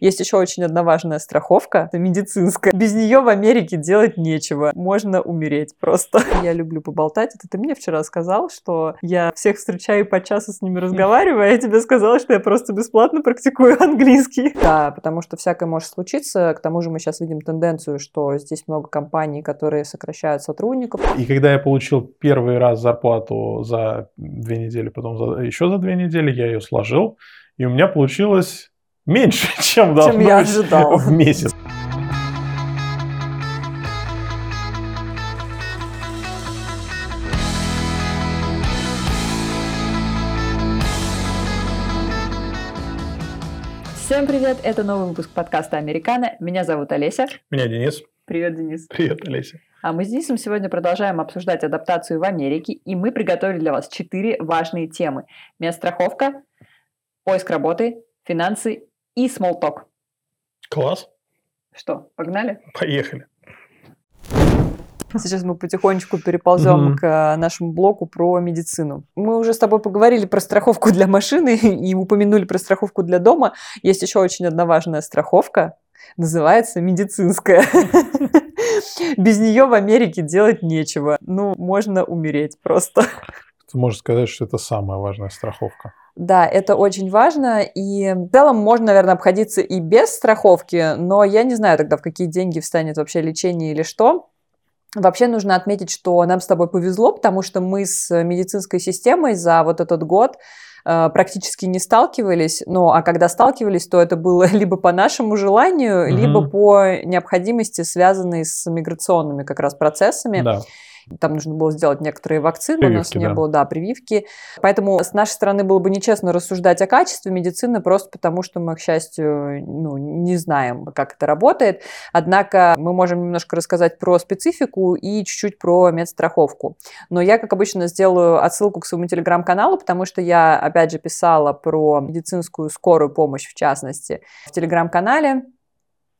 Есть еще очень одна важная страховка, это медицинская. Без нее в Америке делать нечего. Можно умереть просто. Я люблю поболтать. Это ты мне вчера сказал, что я всех встречаю по часу с ними разговариваю, а я тебе сказала, что я просто бесплатно практикую английский. Да, потому что всякое может случиться. К тому же мы сейчас видим тенденцию, что здесь много компаний, которые сокращают сотрудников. И когда я получил первый раз зарплату за две недели, потом за, еще за две недели, я ее сложил, и у меня получилось меньше, чем, чем я ожидал в месяц. Всем привет! Это новый выпуск подкаста «Американо». Меня зовут Олеся. Меня Денис. Привет, Денис. Привет, Олеся. А мы с Денисом сегодня продолжаем обсуждать адаптацию в Америке, и мы приготовили для вас четыре важные темы. Медстраховка, поиск работы, финансы и small talk. Класс. Что, погнали? Поехали. Сейчас мы потихонечку переползем mm-hmm. к э, нашему блоку про медицину. Мы уже с тобой поговорили про страховку для машины и упомянули про страховку для дома. Есть еще очень одна важная страховка, называется медицинская. Без нее в Америке делать нечего. Ну, можно умереть просто. Ты можешь сказать, что это самая важная страховка. Да, это очень важно, и в целом можно, наверное, обходиться и без страховки, но я не знаю тогда, в какие деньги встанет вообще лечение или что. Вообще нужно отметить, что нам с тобой повезло, потому что мы с медицинской системой за вот этот год э, практически не сталкивались. Ну, а когда сталкивались, то это было либо по нашему желанию, mm-hmm. либо по необходимости, связанной с миграционными как раз процессами. Да. Там нужно было сделать некоторые вакцины, прививки, у нас не да. было, да, прививки. Поэтому с нашей стороны было бы нечестно рассуждать о качестве медицины, просто потому что мы, к счастью, ну, не знаем, как это работает. Однако мы можем немножко рассказать про специфику и чуть-чуть про медстраховку. Но я, как обычно, сделаю отсылку к своему телеграм-каналу, потому что я, опять же, писала про медицинскую скорую помощь, в частности, в телеграм-канале.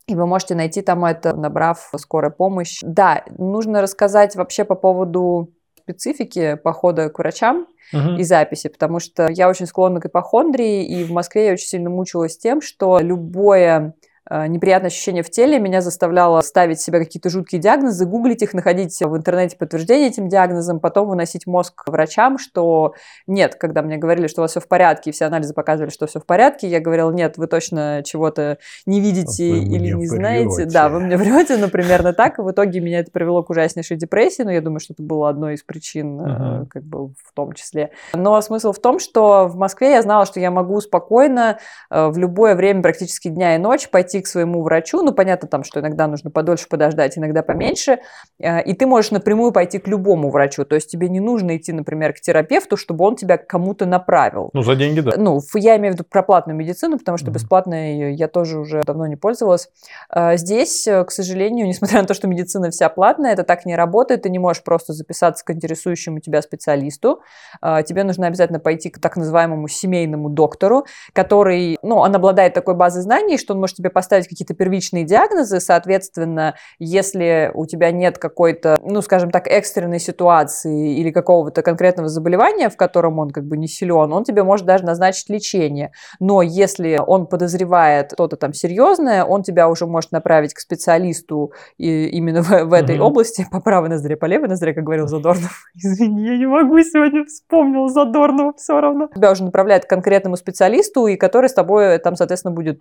И вы можете найти там это, набрав скорая помощь. Да, нужно рассказать вообще по поводу специфики похода к врачам uh-huh. и записи, потому что я очень склонна к ипохондрии, и в Москве я очень сильно мучилась тем, что любое неприятное ощущение в теле меня заставляло ставить себе какие-то жуткие диагнозы, гуглить их, находить в интернете подтверждение этим диагнозам, потом выносить мозг врачам, что нет, когда мне говорили, что у вас все в порядке, и все анализы показывали, что все в порядке, я говорила, нет, вы точно чего-то не видите вы или не врете. знаете. Да, вы мне врете, но примерно так. И в итоге меня это привело к ужаснейшей депрессии, но я думаю, что это было одной из причин, uh-huh. как бы в том числе. Но смысл в том, что в Москве я знала, что я могу спокойно э, в любое время практически дня и ночь пойти к своему врачу, ну, понятно там, что иногда нужно подольше подождать, иногда поменьше, э, и ты можешь напрямую пойти к любому врачу, то есть тебе не нужно идти, например, к терапевту, чтобы он тебя к кому-то направил. Ну, за деньги, да. Ну, я имею в виду про платную медицину, потому что бесплатной я тоже уже давно не пользовалась. Э, здесь, э, к сожалению, несмотря на то, что медицина вся платная, это так не работает, ты не можешь просто записаться к интересующему тебя специалисту, тебе нужно обязательно пойти к так называемому семейному доктору, который, ну, он обладает такой базой знаний, что он может тебе поставить поставить какие-то первичные диагнозы, соответственно, если у тебя нет какой-то, ну, скажем так, экстренной ситуации или какого-то конкретного заболевания, в котором он как бы не силен, он тебе может даже назначить лечение. Но если он подозревает что-то там серьезное, он тебя уже может направить к специалисту и именно в, в этой mm-hmm. области, по правой ноздре, по левой ноздре, как говорил Задорнов. Извини, я не могу сегодня вспомнил Задорнова все равно. Тебя уже направляют к конкретному специалисту, и который с тобой там, соответственно, будет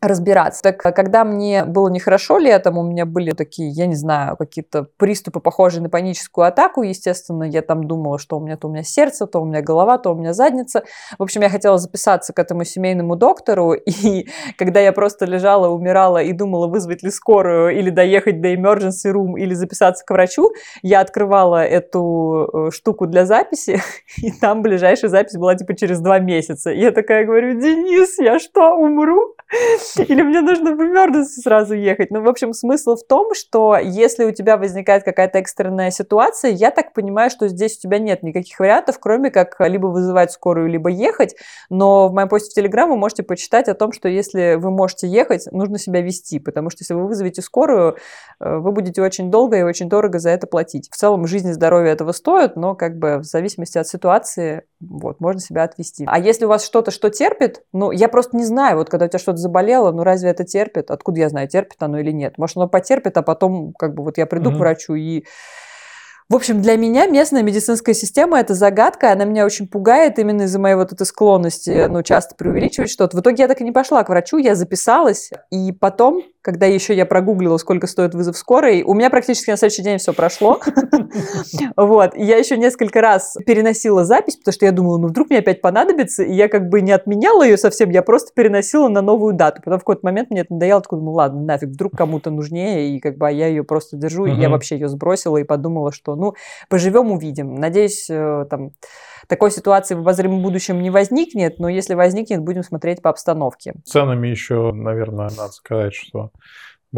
разбираться. Так, когда мне было нехорошо летом, у меня были такие, я не знаю, какие-то приступы, похожие на паническую атаку, естественно, я там думала, что у меня то у меня сердце, то у меня голова, то у меня задница. В общем, я хотела записаться к этому семейному доктору, и когда я просто лежала, умирала и думала, вызвать ли скорую, или доехать до emergency room, или записаться к врачу, я открывала эту э, штуку для записи, и там ближайшая запись была типа через два месяца. И я такая говорю, Денис, я что, умру? Или мне нужно в emergency сразу ехать. Ну, в общем, смысл в том, что если у тебя возникает какая-то экстренная ситуация, я так понимаю, что здесь у тебя нет никаких вариантов, кроме как либо вызывать скорую, либо ехать. Но в моем посте в Телеграм вы можете почитать о том, что если вы можете ехать, нужно себя вести, потому что если вы вызовете скорую, э, вы будете очень долго и очень дорого за это платить. В целом, жизнь и здоровье этого стоят, но как бы в зависимости от ситуации, вот, можно себя отвести. А если у вас что-то, что терпит, ну, я просто не знаю, вот когда у тебя что-то заболело, заболела, ну разве это терпит? Откуда я знаю, терпит оно или нет? Может, оно потерпит, а потом как бы вот я приду mm-hmm. к врачу и в общем, для меня местная медицинская система – это загадка, она меня очень пугает именно из-за моей вот этой склонности, ну, часто преувеличивать что-то. В итоге я так и не пошла к врачу, я записалась, и потом когда еще я прогуглила, сколько стоит вызов скорой, у меня практически на следующий день все прошло. Вот. Я еще несколько раз переносила запись, потому что я думала, ну вдруг мне опять понадобится, и я как бы не отменяла ее совсем, я просто переносила на новую дату. Потом в какой-то момент мне это надоело, такой, ну ладно, нафиг, вдруг кому-то нужнее, и как бы я ее просто держу, и я вообще ее сбросила и подумала, что ну поживем, увидим. Надеюсь, э, там такой ситуации в обозримом будущем не возникнет, но если возникнет, будем смотреть по обстановке. Ценами еще, наверное, надо сказать, что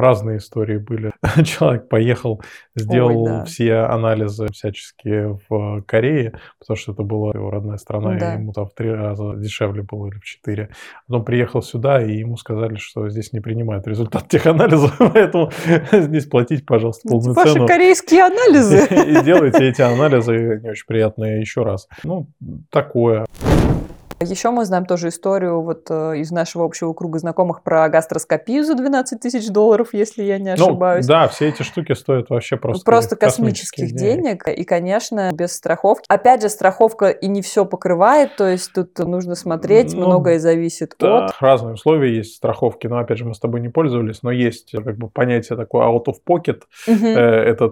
разные истории были. Человек поехал, сделал Ой, да. все анализы всяческие в Корее, потому что это была его родная страна, да. и ему там в три раза дешевле было или в четыре. Потом приехал сюда, и ему сказали, что здесь не принимают результат тех анализов, поэтому здесь платите, пожалуйста, полную Ваши цену. корейские анализы. И делайте эти анализы не очень приятные еще раз. Ну, такое. Еще мы знаем тоже историю вот э, из нашего общего круга знакомых про гастроскопию за 12 тысяч долларов, если я не ну, ошибаюсь. Ну, да, все эти штуки стоят вообще просто Просто космических, космических денег. денег. И, конечно, без страховки. Опять же, страховка и не все покрывает, то есть тут нужно смотреть, ну, многое зависит да, от... разные условия есть страховки, но, опять же, мы с тобой не пользовались, но есть как бы понятие такое out of pocket. Угу. Это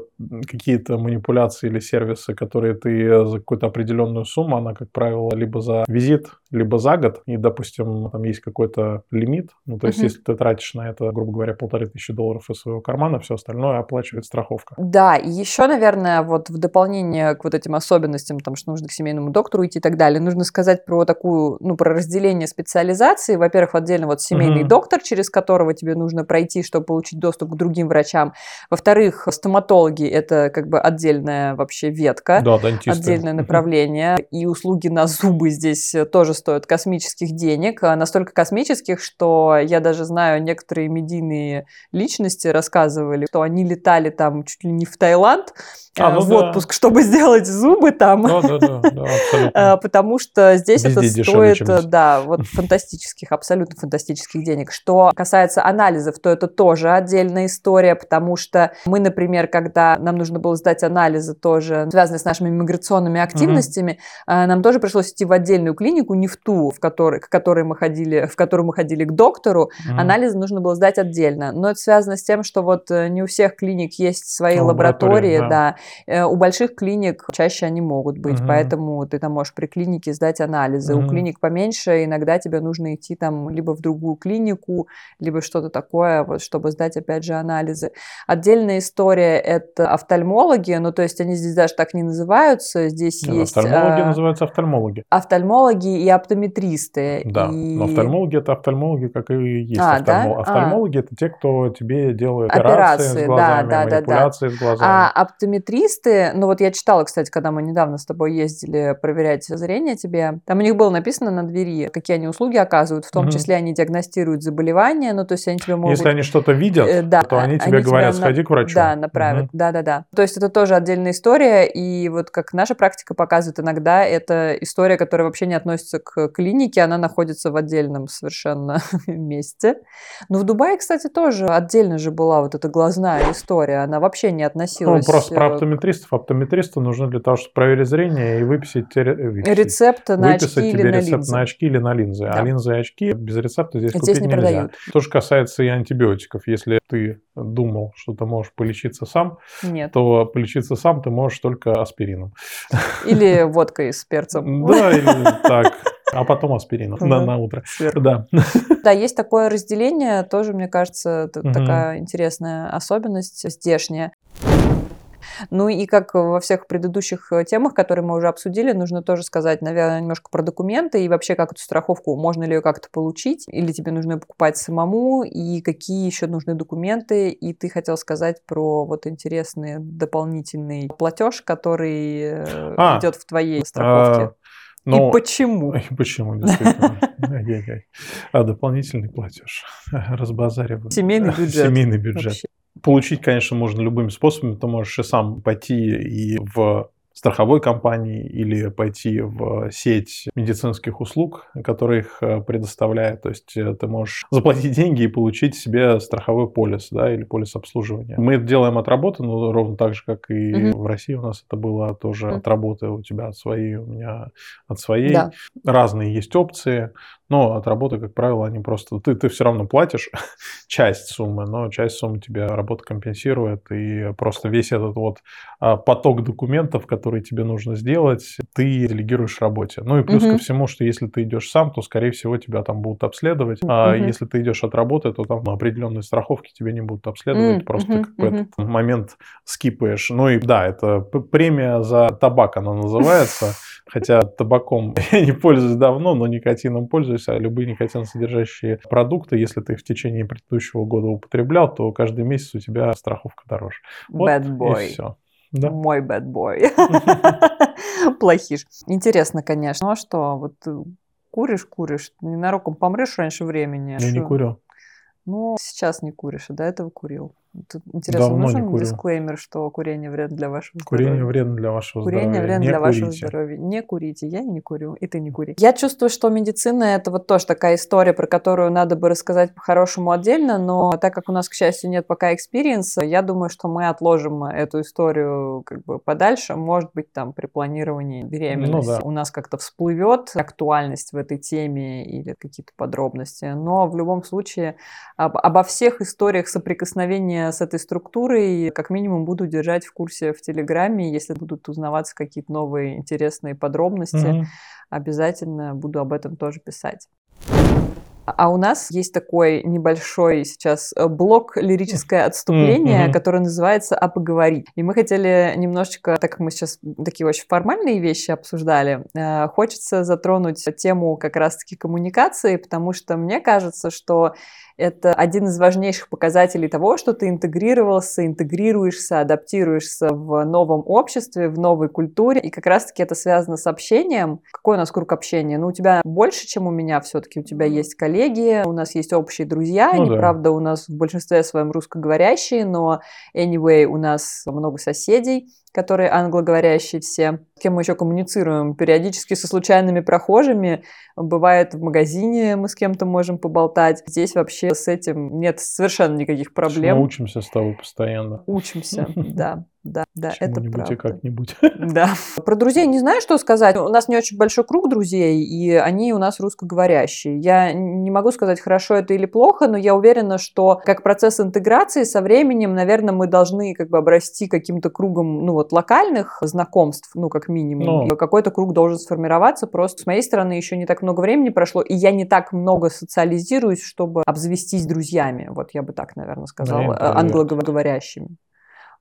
какие-то манипуляции или сервисы, которые ты за какую-то определенную сумму, она, как правило, либо за визит либо за год, и, допустим, там есть какой-то лимит, ну, то есть, uh-huh. если ты тратишь на это, грубо говоря, полторы тысячи долларов из своего кармана, все остальное оплачивает страховка. Да, и еще, наверное, вот в дополнение к вот этим особенностям, там, что нужно к семейному доктору идти и так далее, нужно сказать про такую, ну, про разделение специализации. Во-первых, отдельно вот семейный uh-huh. доктор, через которого тебе нужно пройти, чтобы получить доступ к другим врачам. Во-вторых, стоматологи – это как бы отдельная вообще ветка, да, дантисты. отдельное направление. Uh-huh. И услуги на зубы здесь тоже стоят космических денег, а настолько космических, что я даже знаю, некоторые медийные личности рассказывали, что они летали там чуть ли не в Таиланд, а, ну в да. отпуск, чтобы сделать зубы там. Да, да, да, да абсолютно. Потому что здесь Везде это стоит, дешевле, да, вот фантастических, абсолютно фантастических денег. Что касается анализов, то это тоже отдельная история, потому что мы, например, когда нам нужно было сдать анализы тоже, связанные с нашими миграционными активностями, угу. нам тоже пришлось идти в отдельную клинику, не в ту, в которой, к которой мы ходили, в которую мы ходили к доктору. Угу. Анализы нужно было сдать отдельно. Но это связано с тем, что вот э, не у всех клиник есть свои лаборатории, да. да Э, у больших клиник чаще они могут быть, угу. поэтому ты там можешь при клинике сдать анализы. Угу. У клиник поменьше иногда тебе нужно идти там либо в другую клинику, либо что-то такое, вот, чтобы сдать опять же анализы. Отдельная история это офтальмологи, ну то есть они здесь даже так не называются, здесь Нет, есть... Офтальмологи а... называются офтальмологи. Офтальмологи и оптометристы. Да, и... но офтальмологи это офтальмологи, как и есть а, офтальмологи. Да? Офтальмологи а. это те, кто тебе делают операции, операции с глазами, да, да, манипуляции да, да. с глазами. А оптометристы, ну вот я читала, кстати, когда мы недавно с тобой ездили проверять зрение тебе, там у них было написано на двери, какие они услуги оказывают, в том угу. числе они диагностируют заболевания, ну то есть они тебе могут... Если они что-то видят, э, да, то они тебе они говорят, тебя сходи на... к врачу. Да, направят, угу. да-да-да. То есть это тоже отдельная история, и вот как наша практика показывает, иногда это история, которая вообще не относится к клинике, она находится в отдельном совершенно месте. Но в Дубае, кстати, тоже отдельно же была вот эта глазная история, она вообще не относилась... Ну, просто про оптометристов. Оптометристы нужны для того, чтобы проверить зрение и выписать, выписать рецепт на выписать очки тебе или на рецепт линзы. на очки или на линзы. А да. А линзы и очки без рецепта здесь, здесь купить не нельзя. Продают. То же касается и антибиотиков. Если ты думал, что ты можешь полечиться сам, Нет. то полечиться сам ты можешь только аспирином. Или водкой с перцем. Да, или так. А потом аспирин на, на утро. Сверху. Да. да, есть такое разделение, тоже, мне кажется, угу. такая интересная особенность здешняя. Ну и как во всех предыдущих э, темах, которые мы уже обсудили, нужно тоже сказать, наверное, немножко про документы и вообще как эту страховку, можно ли ее как-то получить, или тебе нужно ее покупать самому, и какие еще нужны документы. И ты хотел сказать про вот интересный дополнительный платеж, который э, а, идет в твоей страховке. А... Но... И почему? И почему, действительно. А дополнительный платеж. Разбазариваю. Семейный бюджет. Семейный бюджет. Получить, конечно, можно любыми способами. Ты можешь и сам пойти и в страховой компании или пойти в сеть медицинских услуг, которые их э, предоставляет. То есть э, ты можешь заплатить деньги и получить себе страховой полис, да, или полис обслуживания. Мы это делаем от работы, но ровно так же, как и угу. в России у нас это было тоже угу. от работы у тебя от своей, у меня от своей. Да. Разные есть опции. Но от работы, как правило, они просто... Ты, ты все равно платишь часть суммы, но часть суммы тебе работа компенсирует, и просто весь этот вот а, поток документов, которые тебе нужно сделать, ты делегируешь работе. Ну и плюс угу. ко всему, что если ты идешь сам, то, скорее всего, тебя там будут обследовать, а угу. если ты идешь от работы, то там определенные страховки тебе не будут обследовать, угу. просто угу. как бы угу. этот момент скипаешь. Ну и да, это премия за табак, она называется. Хотя табаком я не пользуюсь давно, но никотином пользуюсь, а любые никотинсодержащие продукты, если ты в течение предыдущего года употреблял, то каждый месяц у тебя страховка дороже. Вот bad boy. И все. Да. Мой bad boy. Плохиш. Интересно, конечно. Ну а что, вот куришь, куришь, ненароком помрешь раньше времени. Я не курю. Ну, сейчас не куришь, а до этого курил. Тут интересно, Давно нужен не дисклеймер, что курение вредно для вашего здоровья? Курение вредно для вашего курение здоровья. Курение вредно для курите. вашего здоровья. Не курите. Я не курю, и ты не кури. Я чувствую, что медицина – это вот тоже такая история, про которую надо бы рассказать по-хорошему отдельно, но так как у нас, к счастью, нет пока experience а, я думаю, что мы отложим эту историю как бы подальше. Может быть, там при планировании беременности ну, да. у нас как-то всплывет актуальность в этой теме или какие-то подробности. Но в любом случае об, обо всех историях соприкосновения с этой структурой как минимум буду держать в курсе в Телеграме. Если будут узнаваться какие-то новые интересные подробности, mm-hmm. обязательно буду об этом тоже писать. А у нас есть такой небольшой сейчас э, блок лирическое отступление, mm-hmm. который называется «А поговорить». И мы хотели немножечко, так как мы сейчас такие очень формальные вещи обсуждали, э, хочется затронуть тему как раз-таки коммуникации, потому что мне кажется, что это один из важнейших показателей того, что ты интегрировался, интегрируешься, адаптируешься в новом обществе, в новой культуре. И как раз-таки это связано с общением. Какой у нас круг общения? Ну, у тебя больше, чем у меня все-таки. У тебя есть коллеги, у нас есть общие друзья. Ну, Они, да. правда, у нас в большинстве своем русскоговорящие, но anyway, у нас много соседей которые англоговорящие все, с кем мы еще коммуницируем, периодически со случайными прохожими, бывает в магазине мы с кем-то можем поболтать. Здесь вообще с этим нет совершенно никаких проблем. Мы учимся с тобой постоянно. Учимся, да. Да, да, это правда. и как-нибудь. Да. Про друзей не знаю, что сказать. У нас не очень большой круг друзей, и они у нас русскоговорящие. Я не могу сказать, хорошо это или плохо, но я уверена, что как процесс интеграции со временем, наверное, мы должны как бы обрасти каким-то кругом, ну вот, локальных знакомств, ну, как минимум. Ну. Какой-то круг должен сформироваться. Просто с моей стороны еще не так много времени прошло, и я не так много социализируюсь, чтобы обзавестись друзьями. Вот я бы так, наверное, сказала, да, англоговорящими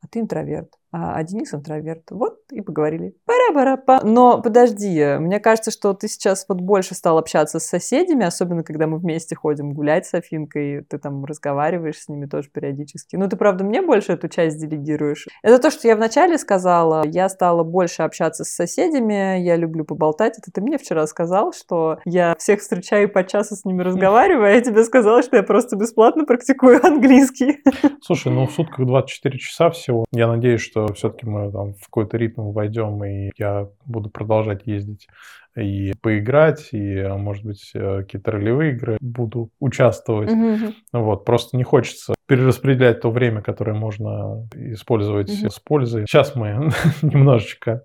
а ты интроверт, а, Денис интроверт. Вот и поговорили. Пара-пара-па. Но подожди, мне кажется, что ты сейчас вот больше стал общаться с соседями, особенно когда мы вместе ходим гулять с Афинкой, ты там разговариваешь с ними тоже периодически. Ну, ты, правда, мне больше эту часть делегируешь. Это то, что я вначале сказала. Я стала больше общаться с соседями, я люблю поболтать. Это ты мне вчера сказал, что я всех встречаю по часу с ними разговариваю, а я тебе сказала, что я просто бесплатно практикую английский. Слушай, ну в сутках 24 часа всего. Я надеюсь, что все-таки мы там в какой-то ритм войдем, и я буду продолжать ездить и поиграть, и, а, может быть, э, какие-то ролевые игры буду участвовать. Mm-hmm. Вот, просто не хочется перераспределять то время, которое можно использовать mm-hmm. с пользой. Сейчас мы немножечко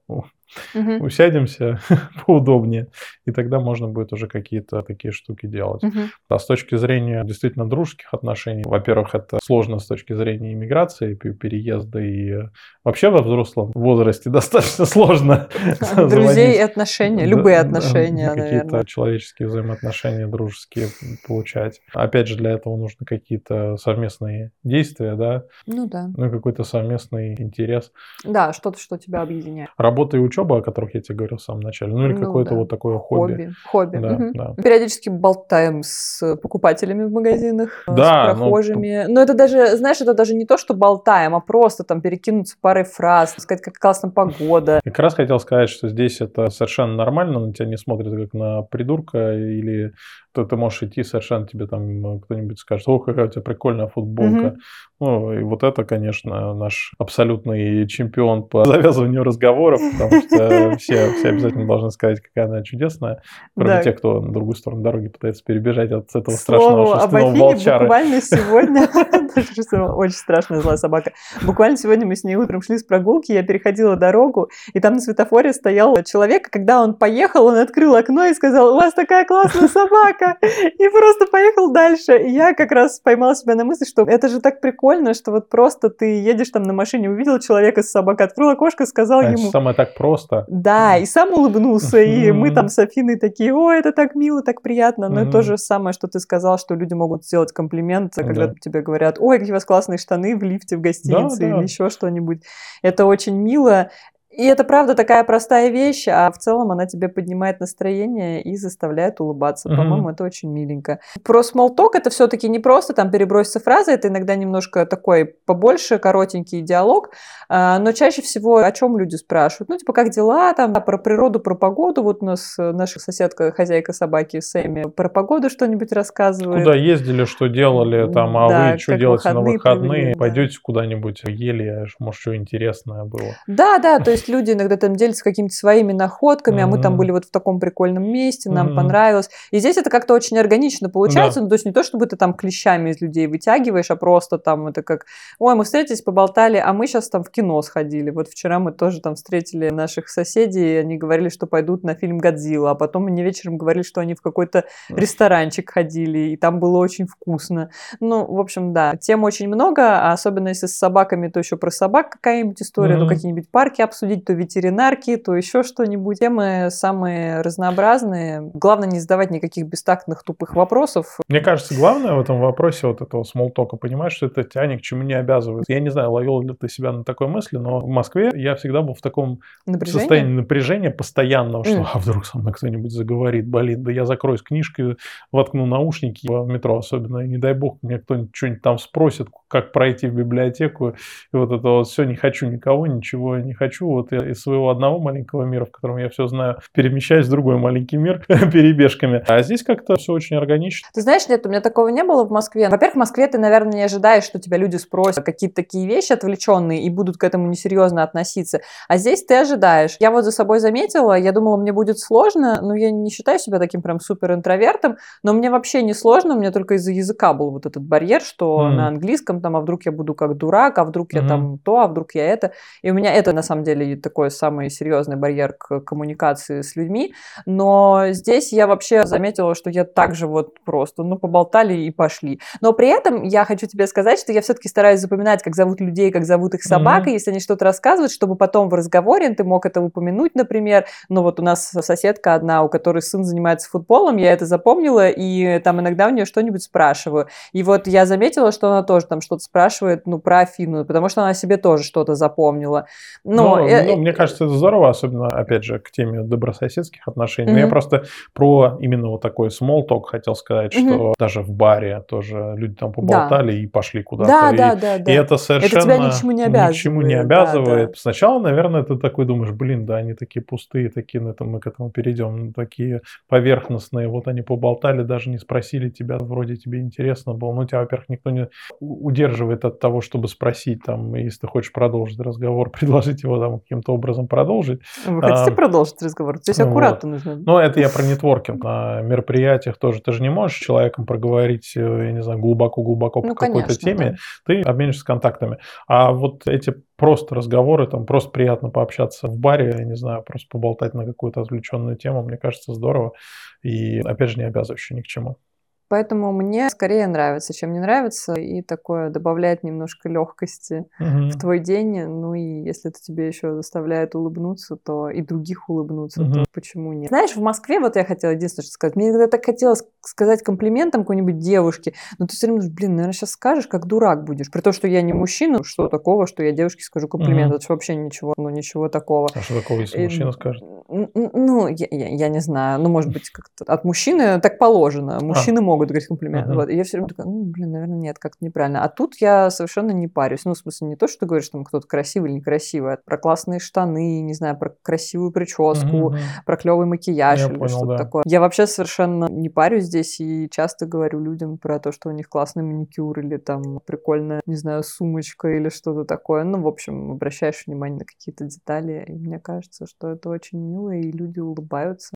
угу. усядемся поудобнее, и тогда можно будет уже какие-то такие штуки делать. Угу. А с точки зрения действительно дружеских отношений, во-первых, это сложно с точки зрения иммиграции, переезда, и вообще во взрослом возрасте достаточно сложно Друзей и отношения, любые отношения, Какие-то человеческие взаимоотношения дружеские получать. Опять же, для этого нужны какие-то совместные действия, да? Ну да. Ну какой-то совместный интерес. Да, что-то, что тебя объединяет. Работа и учеба учеба, о которых я тебе говорил в самом начале, ну или ну, какое-то да. вот такое хобби. Хобби. Да, угу. да. Периодически болтаем с покупателями в магазинах, э, да, с ну, прохожими. Но... Но это даже, знаешь, это даже не то, что болтаем, а просто там перекинуться парой фраз, сказать, как классная погода. Как раз хотел сказать, что здесь это совершенно нормально, на тебя не смотрят как на придурка или то ты можешь идти совершенно тебе там кто-нибудь скажет, о, какая у тебя прикольная футболка. Угу. Ну, и вот это, конечно, наш абсолютный чемпион по завязыванию разговоров, потому что все, все обязательно должны сказать, какая она чудесная, кроме да. тех, кто на другую сторону дороги пытается перебежать от этого страшного шерстяного волчара. буквально сегодня, очень страшная злая собака, буквально сегодня мы с ней утром шли с прогулки, я переходила дорогу, и там на светофоре стоял человек, когда он поехал, он открыл окно и сказал, у вас такая классная собака, и просто поехал дальше. И я как раз поймала себя на мысли, что это же так прикольно, что вот просто ты едешь там на машине, увидел человека с собакой, открыл окошко, сказал а ему... самое так просто. Да, и сам улыбнулся, и мы там с Афиной такие, о, это так мило, так приятно. Но это то же самое, что ты сказал, что люди могут сделать комплимент, когда тебе говорят, ой, какие у вас классные штаны в лифте в гостинице или еще что-нибудь. Это очень мило. И это правда такая простая вещь, а в целом она тебе поднимает настроение и заставляет улыбаться. Mm-hmm. По-моему, это очень миленько. Про смолток это все-таки не просто там переброситься фразы, это иногда немножко такой побольше, коротенький диалог, а, но чаще всего о чем люди спрашивают? Ну, типа, как дела, там, про природу, про погоду. Вот у нас э, наша соседка, хозяйка собаки Сэмми, про погоду что-нибудь рассказывает. Куда ездили, что делали там, а да, вы что делаете на выходные? Провели, Пойдете да. куда-нибудь, ели, может, что интересное было. Да, да, то есть люди иногда там делятся какими-то своими находками, mm-hmm. а мы там были вот в таком прикольном месте, нам mm-hmm. понравилось. И здесь это как-то очень органично получается, да. ну, то есть не то, чтобы ты там клещами из людей вытягиваешь, а просто там это как, ой, мы встретились, поболтали, а мы сейчас там в кино сходили. Вот вчера мы тоже там встретили наших соседей, и они говорили, что пойдут на фильм «Годзилла», а потом они вечером говорили, что они в какой-то ресторанчик ходили, и там было очень вкусно. Ну, в общем, да, тем очень много, а особенно если с собаками, то еще про собак какая-нибудь история, mm-hmm. то какие-нибудь парки обсудить, то ветеринарки, то еще что-нибудь. Темы самые разнообразные. Главное не задавать никаких бестактных тупых вопросов. Мне кажется, главное в этом вопросе вот этого смолтока понимать, что это тебя ни к чему не обязывает. Я не знаю, ловил ли ты себя на такой мысли, но в Москве я всегда был в таком напряжение? состоянии напряжения постоянного, что mm. а вдруг со мной кто-нибудь заговорит, болит, да я закроюсь книжкой, воткну наушники в метро особенно, и не дай бог мне кто-нибудь что-нибудь там спросит, как пройти в библиотеку, и вот это вот все, не хочу никого, ничего не хочу, вот я из своего одного маленького мира, в котором я все знаю, перемещаюсь в другой маленький мир перебежками. А здесь как-то все очень органично. Ты знаешь, нет, у меня такого не было в Москве. Во-первых, в Москве ты, наверное, не ожидаешь, что тебя люди спросят какие-то такие вещи отвлеченные и будут к этому несерьезно относиться. А здесь ты ожидаешь. Я вот за собой заметила, я думала, мне будет сложно, но я не считаю себя таким прям супер интровертом, но мне вообще не сложно, у меня только из-за языка был вот этот барьер, что mm. на английском там, а вдруг я буду как дурак, а вдруг я mm-hmm. там то, а вдруг я это. И у меня это на самом деле такой самый серьезный барьер к коммуникации с людьми. Но здесь я вообще заметила, что я также вот просто, ну, поболтали и пошли. Но при этом я хочу тебе сказать, что я все-таки стараюсь запоминать, как зовут людей, как зовут их собак, mm-hmm. и если они что-то рассказывают, чтобы потом в разговоре ты мог это упомянуть, например. Ну, вот у нас соседка одна, у которой сын занимается футболом, я это запомнила, и там иногда у нее что-нибудь спрашиваю. И вот я заметила, что она тоже там что-то спрашивает, ну, про Афину, потому что она себе тоже что-то запомнила. Но, ну, э, ну, мне кажется, это здорово, особенно, опять же, к теме добрососедских отношений. Mm-hmm. Но я просто про именно вот такой small talk хотел сказать, mm-hmm. что даже в баре тоже люди там поболтали да. и пошли куда-то. Да, и, да, да, да. И это совершенно это тебя ничему не обязывает. Ничему не обязывает. Да, да. Сначала, наверное, ты такой думаешь, блин, да, они такие пустые, такие, ну, это мы к этому перейдем, такие поверхностные. Вот они поболтали, даже не спросили тебя, вроде тебе интересно было. Ну, тебя, во-первых, никто не удерживает от того, чтобы спросить, там, если ты хочешь продолжить разговор, предложить его там каким-то образом продолжить. Вы хотите а, продолжить разговор? Здесь аккуратно вот. нужно. Ну, это я про нетворкинг. На мероприятиях тоже ты же не можешь с человеком проговорить, э, я не знаю, глубоко-глубоко ну, по какой-то теме. Да. Ты обменишься контактами. А вот эти просто разговоры, там просто приятно пообщаться в баре, я не знаю, просто поболтать на какую-то отвлеченную тему, мне кажется, здорово. И, опять же, не обязывающее ни к чему. Поэтому мне скорее нравится, чем не нравится, и такое добавляет немножко легкости угу. в твой день. Ну и если это тебе еще заставляет улыбнуться, то и других улыбнуться, угу. то почему нет? Знаешь, в Москве, вот я хотела единственное что сказать, мне иногда так хотелось сказать комплиментом какой-нибудь девушке, но ты все время думаешь, блин, наверное, сейчас скажешь, как дурак будешь. При том, что я не мужчина, что такого, что я девушке скажу комплимент, угу. это вообще ничего, ну ничего такого. А что такого, если и, мужчина скажет? Ну, я, я, я не знаю, ну, может быть, как-то от мужчины так положено. А. Мужчины а. могут говорить комплименты. Uh-huh. Вот. И я все время такая, ну, блин, наверное, нет, как-то неправильно. А тут я совершенно не парюсь. Ну, в смысле, не то, что ты говоришь, там кто-то красивый или некрасивый, а про классные штаны, не знаю, про красивую прическу, uh-huh. про клевый макияж я или что-то да. такое. Я вообще совершенно не парюсь здесь и часто говорю людям про то, что у них классный маникюр или там прикольная, не знаю, сумочка или что-то такое. Ну, в общем, обращаешь внимание на какие-то детали, и мне кажется, что это очень мило, и люди улыбаются.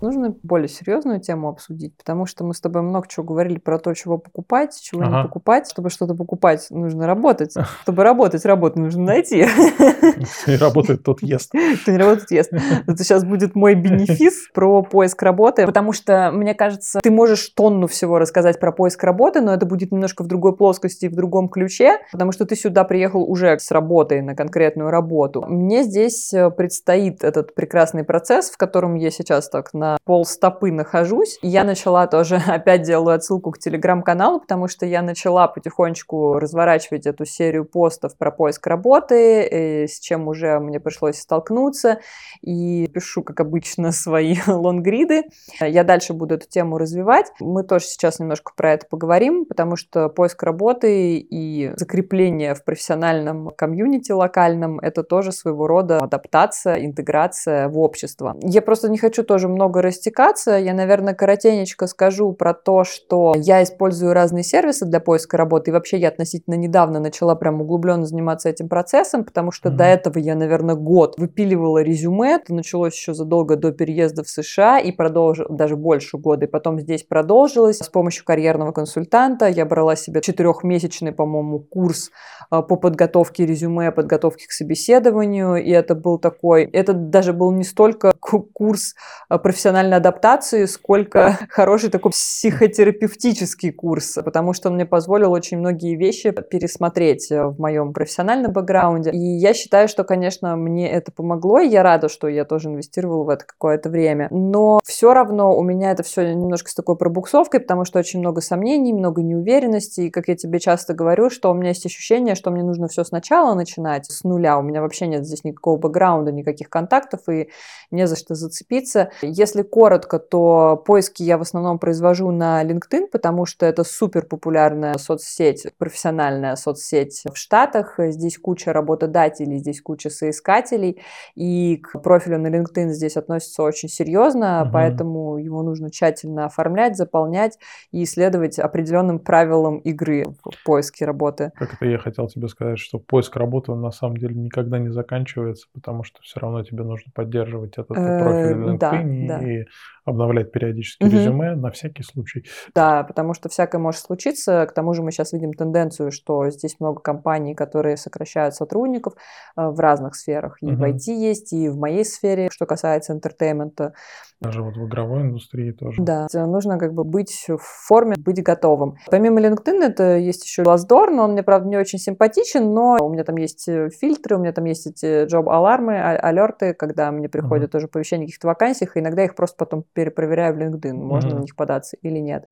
Нужно более серьезную тему обсудить, потому что мы с тобой много чего говорили про то, чего покупать, чего ага. не покупать. Чтобы что-то покупать, нужно работать. Чтобы работать, работу нужно найти. Кто не работает, тот ест. Кто не работает, ест. Это сейчас будет мой бенефис про поиск работы, потому что, мне кажется, ты можешь тонну всего рассказать про поиск работы, но это будет немножко в другой плоскости, в другом ключе, потому что ты сюда приехал уже с работой на конкретную работу. Мне здесь э, предстоит этот прекрасный процесс, в котором я сейчас так на на полстопы нахожусь. Я начала тоже, опять делаю отсылку к телеграм-каналу, потому что я начала потихонечку разворачивать эту серию постов про поиск работы, э, с чем уже мне пришлось столкнуться. И пишу, как обычно, свои лонгриды. Я дальше буду эту тему развивать. Мы тоже сейчас немножко про это поговорим, потому что поиск работы и закрепление в профессиональном комьюнити локальном – это тоже своего рода адаптация, интеграция в общество. Я просто не хочу тоже много много растекаться, я, наверное, коротенечко скажу про то, что я использую разные сервисы для поиска работы. И вообще я относительно недавно начала прям углубленно заниматься этим процессом, потому что mm-hmm. до этого я, наверное, год выпиливала резюме. Это началось еще задолго до переезда в США и продолжилось даже больше года. И потом здесь продолжилось. С помощью карьерного консультанта я брала себе четырехмесячный, по-моему, курс а, по подготовке резюме, подготовке к собеседованию. И это был такой, это даже был не столько курс профессионального профессиональной адаптации, сколько хороший такой психотерапевтический курс, потому что он мне позволил очень многие вещи пересмотреть э, в моем профессиональном бэкграунде. И я считаю, что, конечно, мне это помогло, и я рада, что я тоже инвестировала в это какое-то время. Но все равно у меня это все немножко с такой пробуксовкой, потому что очень много сомнений, много неуверенности, и, как я тебе часто говорю, что у меня есть ощущение, что мне нужно все сначала начинать, с нуля. У меня вообще нет здесь никакого бэкграунда, никаких контактов, и не за что зацепиться. Если если коротко, то поиски я в основном произвожу на LinkedIn, потому что это супер популярная соцсеть, профессиональная соцсеть в Штатах. Здесь куча работодателей, здесь куча соискателей, и к профилю на LinkedIn здесь относятся очень серьезно, угу. поэтому его нужно тщательно оформлять, заполнять и следовать определенным правилам игры в поиске работы. Как это я хотел тебе сказать, что поиск работы он на самом деле никогда не заканчивается, потому что все равно тебе нужно поддерживать этот э, профиль LinkedIn. Да, да и обновлять периодически угу. резюме на всякий случай. Да, потому что всякое может случиться. К тому же мы сейчас видим тенденцию, что здесь много компаний, которые сокращают сотрудников э, в разных сферах. И угу. в IT есть, и в моей сфере, что касается entertainment а. Даже вот в игровой индустрии тоже. Да, нужно как бы быть в форме, быть готовым. Помимо LinkedIn, это есть еще Glassdoor, но он мне, правда, не очень симпатичен, но у меня там есть э, фильтры, у меня там есть эти job alarm ы, alert ы, когда мне приходят uh-huh. тоже оповещения о каких-то вакансиях, и иногда их просто потом перепроверяю в LinkedIn, можно uh-huh. на них податься или нет.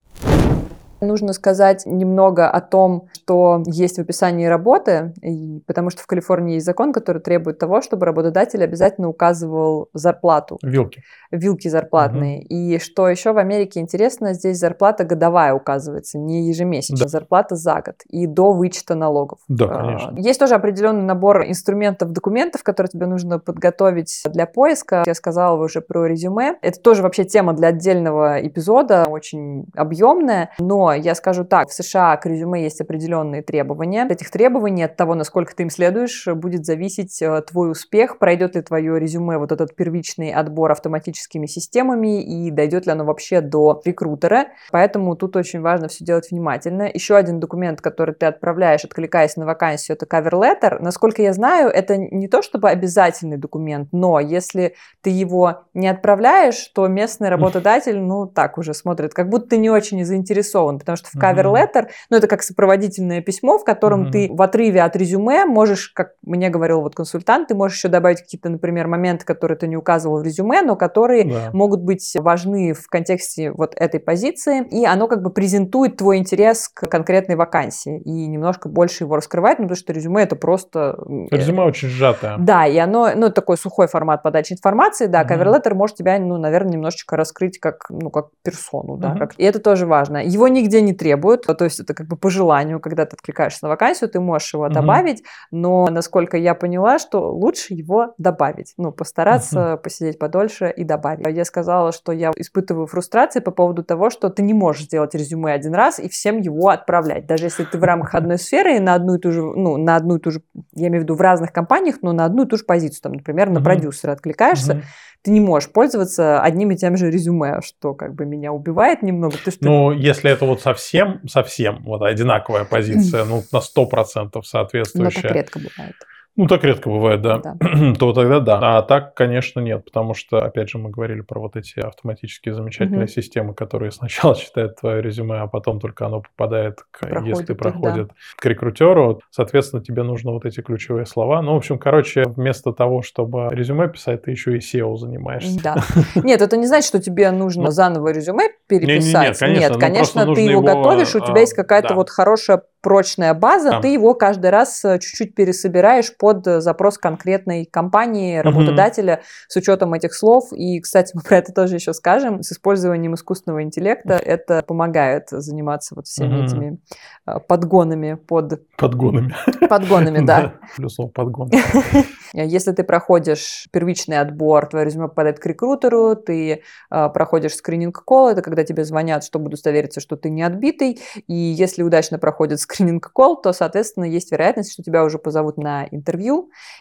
Нужно сказать немного о том, что есть в описании работы, и, потому что в Калифорнии есть закон, который требует того, чтобы работодатель обязательно указывал зарплату. Вилки. Вилки зарплатные. Угу. И что еще в Америке интересно, здесь зарплата годовая указывается, не ежемесячная. Да. Зарплата за год и до вычета налогов. Да, а, конечно. Есть тоже определенный набор инструментов, документов, которые тебе нужно подготовить для поиска. Я сказала уже про резюме. Это тоже вообще тема для отдельного эпизода, очень объемная, но я скажу так, в США к резюме есть определенные требования. От этих требований, от того, насколько ты им следуешь, будет зависеть э, твой успех, пройдет ли твое резюме вот этот первичный отбор автоматическими системами и дойдет ли оно вообще до рекрутера. Поэтому тут очень важно все делать внимательно. Еще один документ, который ты отправляешь, откликаясь на вакансию, это cover letter. Насколько я знаю, это не то чтобы обязательный документ, но если ты его не отправляешь, то местный работодатель, ну, так уже смотрит, как будто ты не очень заинтересован резюме, потому что в cover letter, ну, это как сопроводительное письмо, в котором mm-hmm. ты в отрыве от резюме можешь, как мне говорил вот консультант, ты можешь еще добавить какие-то, например, моменты, которые ты не указывал в резюме, но которые да. могут быть важны в контексте вот этой позиции, и оно как бы презентует твой интерес к конкретной вакансии и немножко больше его раскрывает, ну, потому что резюме это просто... Резюме очень сжатое. Да, и оно, ну, такой сухой формат подачи информации, да, cover letter может тебя, ну, наверное, немножечко раскрыть как, ну, как персону, да, как... и это тоже важно. Его нигде не требуют, то есть это как бы по желанию, когда ты откликаешься на вакансию, ты можешь его добавить, но, насколько я поняла, что лучше его добавить, ну, постараться посидеть подольше и добавить. Я сказала, что я испытываю фрустрации по поводу того, что ты не можешь сделать резюме один раз и всем его отправлять, даже если ты в рамках одной сферы и на одну и ту же, ну, на одну и ту же, я имею в виду в разных компаниях, но на одну и ту же позицию, там, например, на продюсера откликаешься, ты не можешь пользоваться одним и тем же резюме, что как бы меня убивает немного. Потому что... Ну, если это вот совсем, совсем вот одинаковая позиция, ну, на 100% соответствующая. Но так редко бывает. Ну, так редко бывает, да. да. то тогда да. А так, конечно, нет, потому что, опять же, мы говорили про вот эти автоматические замечательные угу. системы, которые сначала читают твое резюме, а потом только оно попадает, к, проходит если проходит, да. к рекрутеру. Соответственно, тебе нужно вот эти ключевые слова. Ну, в общем, короче, вместо того, чтобы резюме писать, ты еще и SEO занимаешься. Да. Нет, это не значит, что тебе нужно ну, заново резюме переписать. Нет, конечно, ну, ты его готовишь, у тебя есть какая-то вот хорошая прочная база, ты его каждый раз э, чуть-чуть пересобираешь под запрос конкретной компании, работодателя угу. с учетом этих слов. И, кстати, мы про это тоже еще скажем. С использованием искусственного интеллекта это помогает заниматься вот всеми угу. этими э, подгонами под... Подгонами. Подгонами, да. Плюс слово подгон. Если ты проходишь первичный отбор, твое резюме попадает к рекрутеру, ты проходишь скрининг-колл, это когда тебе звонят, чтобы удостовериться, что ты не отбитый. И если удачно проходит скрининг скрининг-колл, то, соответственно, есть вероятность, что тебя уже позовут на интервью.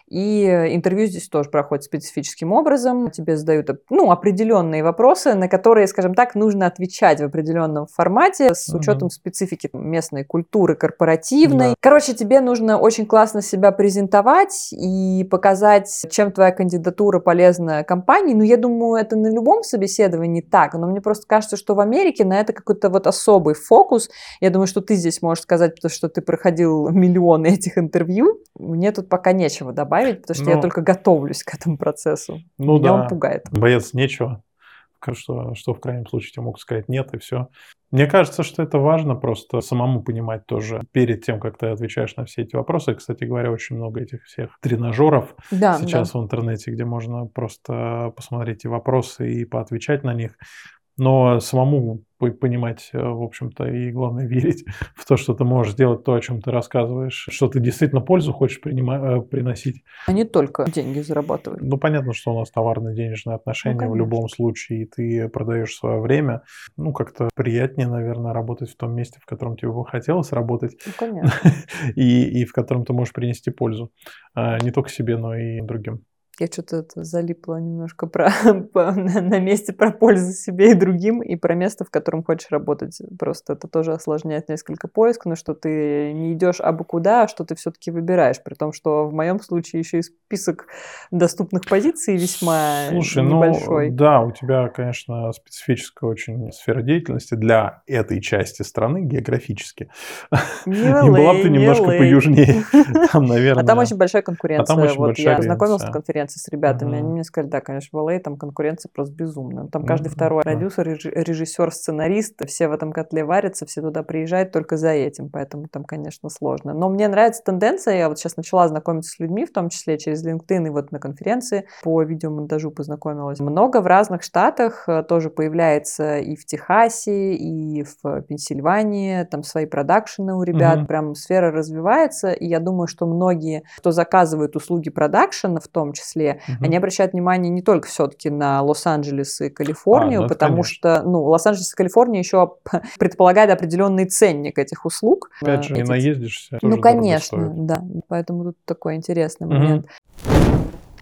И интервью здесь тоже проходит специфическим образом. Тебе задают ну, определенные вопросы, на которые, скажем так, нужно отвечать в определенном формате с учетом mm-hmm. специфики местной культуры корпоративной. Да. Короче, тебе нужно очень классно себя презентовать и показать, чем твоя кандидатура полезна компании. Ну, я думаю, это на любом собеседовании так, но мне просто кажется, что в Америке на это какой-то вот особый фокус. Я думаю, что ты здесь можешь сказать, то, что ты проходил миллионы этих интервью, мне тут пока нечего добавить, потому что Но... я ну. только готовлюсь к этому процессу. Ну Меня да. он пугает. Бояться нечего. Что, что в крайнем случае тебе могут сказать нет, и все. Мне кажется, что это важно просто самому понимать тоже перед тем, как ты отвечаешь на все эти вопросы. Кстати говоря, очень много этих всех тренажеров да, сейчас да. в интернете, где можно просто посмотреть эти вопросы и поотвечать на них. Но самому понимать, э, в общем-то, и главное верить в то, что ты можешь делать то, о чем ты рассказываешь, что ты действительно пользу хочешь принима- э, приносить. А не только деньги зарабатывать. Ну, понятно, что у нас товарно-денежные отношения ну, в любом случае, и ты продаешь свое время. Ну, как-то приятнее, наверное, работать в том месте, в котором тебе бы хотелось работать. Ну, конечно. и, и в котором ты можешь принести пользу. А, не только себе, но и другим. Я что-то залипла немножко про, по, на, на месте про пользу себе и другим, и про место, в котором хочешь работать. Просто это тоже осложняет несколько поиск, но что ты не идешь абы куда, а что ты все-таки выбираешь. При том, что в моем случае еще и список доступных позиций весьма Слушай, ну, небольшой. Ну, да, у тебя, конечно, специфическая очень сфера деятельности для этой части страны географически. Не и была бы ты немножко поюжнее. Там, наверное... А там очень большая конкуренция. А там очень вот большая я знакомился с конференцией конференции с ребятами, uh-huh. они мне сказали, да, конечно, в LA там конкуренция просто безумная. Там каждый uh-huh. второй продюсер, режиссер, сценарист, все в этом котле варятся, все туда приезжают только за этим, поэтому там, конечно, сложно. Но мне нравится тенденция, я вот сейчас начала знакомиться с людьми, в том числе через LinkedIn и вот на конференции по видеомонтажу познакомилась. Много в разных штатах э, тоже появляется и в Техасе, и в Пенсильвании, там свои продакшены у ребят, uh-huh. прям сфера развивается, и я думаю, что многие, кто заказывает услуги продакшена в том числе, числе, угу. они обращают внимание не только все-таки на Лос-Анджелес и Калифорнию, а, ну, потому конечно. что, ну, Лос-Анджелес и Калифорния еще предполагает определенный ценник этих услуг. Опять же, не наездишься. Ну, конечно, да. Поэтому тут такой интересный угу. момент.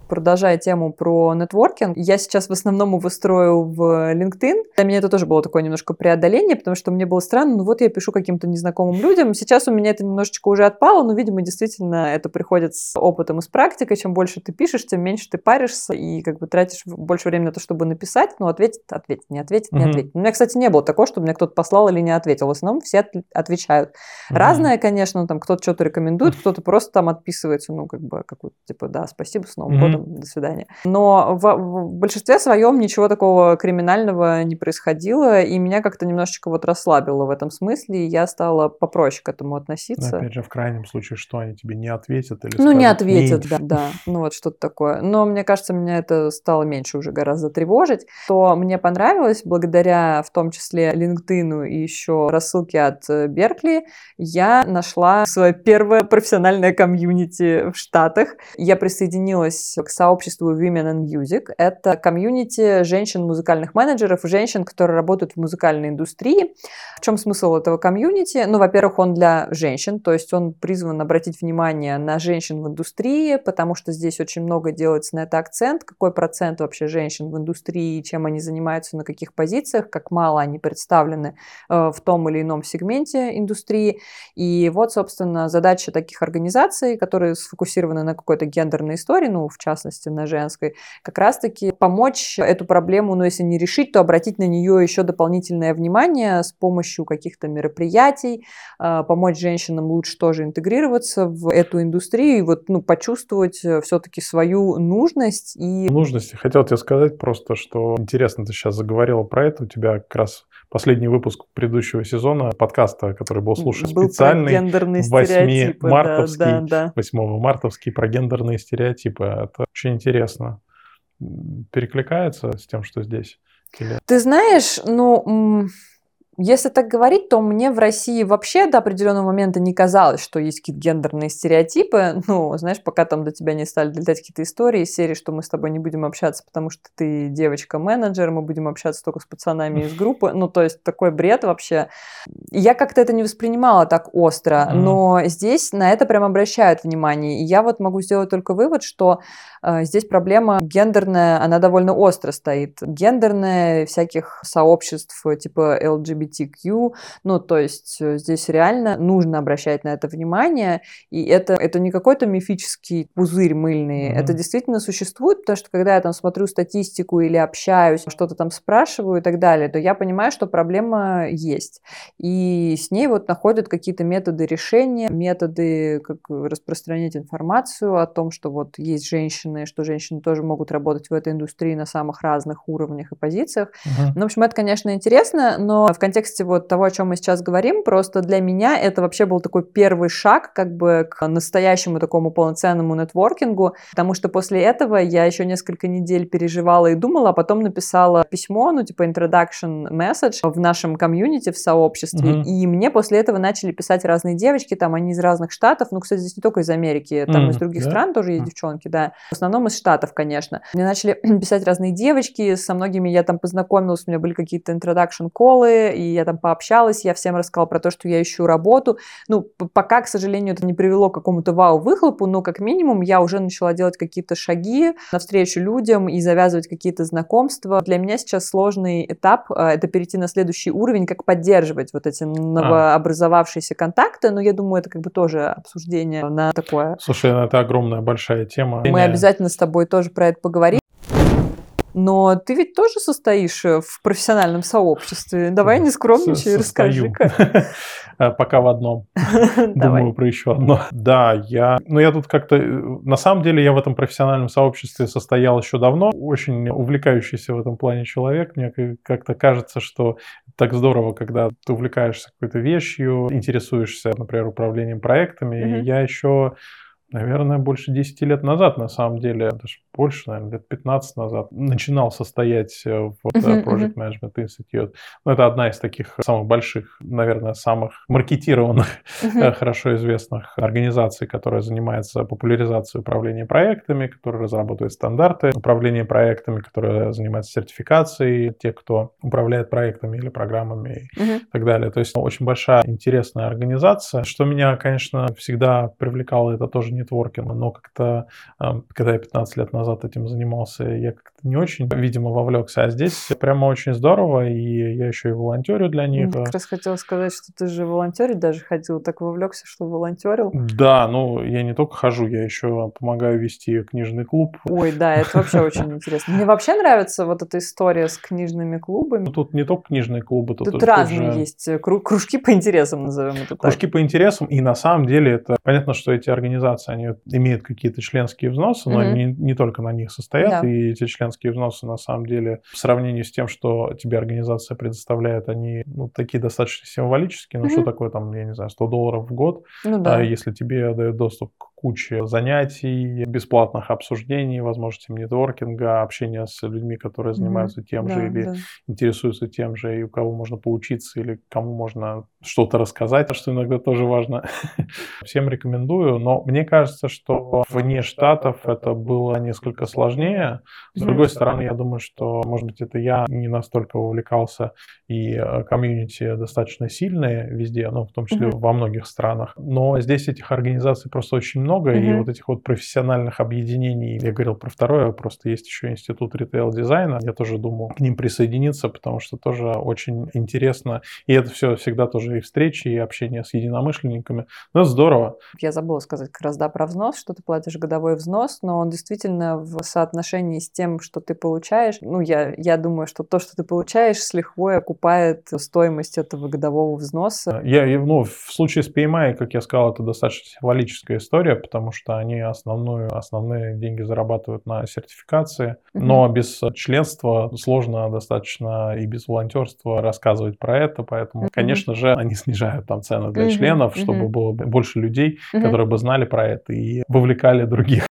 Продолжая тему про нетворкинг, я сейчас в основном его строю в LinkedIn. Для меня это тоже было такое немножко преодоление, потому что мне было странно, ну вот я пишу каким-то незнакомым людям. Сейчас у меня это немножечко уже отпало, но, видимо, действительно это приходит с опытом и с практикой. Чем больше ты пишешь, тем меньше ты паришься и как бы тратишь больше времени на то, чтобы написать. Ну, ответить, ответить, не ответить, не mm-hmm. ответить. У меня, кстати, не было такого, чтобы мне кто-то послал или не ответил. В основном все отвечают. Mm-hmm. Разное, конечно, там кто-то что-то рекомендует, кто-то просто там отписывается, ну, как бы, какую-то, типа, да, спасибо, с Новым mm-hmm. до свидания. Но в, в большинстве своем ничего такого криминального не происходило, и меня как-то немножечко вот расслабило в этом смысле, и я стала попроще к этому относиться. Но, опять же, в крайнем случае, что они тебе не ответят или Ну, скажут, не ответят, да, да, ну вот что-то такое. Но мне кажется, меня это стало меньше уже гораздо тревожить. То мне понравилось, благодаря в том числе LinkedIn и еще рассылке от Беркли, я нашла свое первое профессиональное комьюнити в Штатах. Я присоединилась к сообществу Women in Music. Это комьюнити женщин-музыкальных менеджеров, женщин, которые работают в музыкальной индустрии. В чем смысл этого комьюнити? Ну, во-первых, он для женщин, то есть он призван обратить внимание на женщин в индустрии, потому что здесь очень много делается на это акцент, какой процент вообще женщин в индустрии, чем они занимаются, на каких позициях, как мало они представлены э, в том или ином сегменте индустрии. И вот, собственно, задача таких организаций, которые сфокусированы на какой-то гендерной истории, ну, в частности, на женской, как раз-таки помочь эту проблему, ну, если не решить, то обратить на нее еще дополнительное внимание с помощью каких-то мероприятий, э, помочь женщинам лучше тоже интегрироваться в эту индустрию и вот, ну, почувствовать э, все-таки свою нужность и... Нужность. Хотел тебе сказать просто, что интересно, ты сейчас заговорила про это, у тебя как раз последний выпуск предыдущего сезона подкаста, который был, слушай, был специальный, 8 мартовский, да, да, да. 8 мартовский про гендерные стереотипы. Это очень интересно. Перекликается с тем, что здесь? Или... Ты знаешь, ну если так говорить, то мне в России вообще до определенного момента не казалось, что есть какие-то гендерные стереотипы. Ну, знаешь, пока там до тебя не стали долетать какие-то истории из серии, что мы с тобой не будем общаться, потому что ты девочка-менеджер, мы будем общаться только с пацанами из группы. Ну, то есть такой бред вообще. Я как-то это не воспринимала так остро, но здесь на это прям обращают внимание. И я вот могу сделать только вывод, что э, здесь проблема гендерная, она довольно остро стоит. Гендерная всяких сообществ типа LGBT LGBTQ, ну, то есть э, здесь реально нужно обращать на это внимание, и это, это не какой-то мифический пузырь мыльный, mm-hmm. это действительно существует, потому что когда я там смотрю статистику или общаюсь, что-то там спрашиваю и так далее, то я понимаю, что проблема есть, и с ней вот находят какие-то методы решения, методы, как распространять информацию о том, что вот есть женщины, что женщины тоже могут работать в этой индустрии на самых разных уровнях и позициях. Uh-huh. Ну, в общем, это, конечно, интересно, но в контексте контексте вот того, о чем мы сейчас говорим, просто для меня это вообще был такой первый шаг как бы к настоящему такому полноценному нетворкингу, потому что после этого я еще несколько недель переживала и думала, а потом написала письмо, ну типа introduction message в нашем комьюнити, в сообществе, mm-hmm. и мне после этого начали писать разные девочки, там они из разных штатов, ну, кстати, здесь не только из Америки, там mm-hmm. из других yeah. стран тоже есть mm-hmm. девчонки, да, в основном из штатов, конечно. Мне начали писать разные девочки, со многими я там познакомилась, у меня были какие-то introduction колы, и я там пообщалась, я всем рассказала про то, что я ищу работу. Ну, пока, к сожалению, это не привело к какому-то вау-выхлопу, но как минимум я уже начала делать какие-то шаги навстречу людям и завязывать какие-то знакомства. Для меня сейчас сложный этап э, — это перейти на следующий уровень, как поддерживать вот эти новообразовавшиеся контакты, но я думаю, это как бы тоже обсуждение на такое. Слушай, ну, это огромная большая тема. Мы обязательно с тобой тоже про это поговорим. Но ты ведь тоже состоишь э, в профессиональном сообществе. Давай не скромничай, расскажи-ка. Э, пока в одном. Думаю про еще одно. Да, я... Ну, я тут как-то... Э, на самом деле, я в этом профессиональном сообществе состоял еще давно. Очень увлекающийся в этом плане человек. Мне как-то кажется, что так здорово, когда ты увлекаешься какой-то вещью, интересуешься, например, управлением проектами. Я еще наверное, больше 10 лет назад, на самом деле, даже больше, наверное, лет 15 назад, начинал состоять э, в uh-huh, Project Management Institute. Ну, это одна из таких самых больших, наверное, самых маркетированных, uh-huh. хорошо известных организаций, которая занимается популяризацией управления проектами, которая разрабатывает стандарты управления проектами, которая занимается сертификацией тех, кто управляет проектами или программами uh-huh. и так далее. То есть очень большая, интересная организация. Что меня, конечно, всегда привлекало, это тоже не нетворкинга, но как-то, когда я 15 лет назад назад этим занимался, я как-то не очень, видимо, вовлекся. А здесь прямо очень здорово, и я еще и волонтерю для них. Я как раз хотела сказать, что ты же волонтерить даже ходил, так вовлекся, что волонтерил. Да, ну я не только хожу, я еще помогаю вести книжный клуб. Ой, да, это вообще очень интересно. Мне вообще нравится вот эта история с книжными клубами. Ну, тут не только книжные клубы. Тут, тут разные есть э, кружки по интересам, назовем это так. Кружки по интересам, и на самом деле это понятно, что эти организации, они имеют какие-то членские взносы, но не, не только на них состоят, и эти членские взносы на самом деле в сравнении с тем, что тебе организация предоставляет, они ну, такие достаточно символические. Ну, mm-hmm. что такое там, я не знаю, 100 долларов в год, ну, да. а если тебе дают доступ к куче занятий, бесплатных обсуждений, возможности нетворкинга, общения с людьми, которые занимаются mm-hmm. тем да, же или да. интересуются тем же, и у кого можно поучиться, или кому можно что-то рассказать, что иногда тоже важно. Всем рекомендую, но мне кажется, что вне Штатов это было несколько сложнее. С другой стороны, я думаю, что, может быть, это я не настолько увлекался, и э, комьюнити достаточно сильные везде, ну, в том числе mm-hmm. во многих странах. Но здесь этих организаций просто очень много, много, mm-hmm. и вот этих вот профессиональных объединений, я говорил про второе, просто есть еще институт ритейл-дизайна, я тоже думал к ним присоединиться, потому что тоже очень интересно, и это все всегда тоже и встречи, и общение с единомышленниками, но это здорово. Я забыла сказать как раз, да, про взнос, что ты платишь годовой взнос, но он действительно в соотношении с тем, что ты получаешь, ну, я, я думаю, что то, что ты получаешь, с лихвой окупает стоимость этого годового взноса. Я, ну, в случае с PMI, как я сказал, это достаточно символическая история, потому что они основную, основные деньги зарабатывают на сертификации. Но без членства сложно достаточно и без волонтерства рассказывать про это, поэтому, конечно же, они снижают там цены для членов, чтобы было больше людей, которые бы знали про это и вовлекали других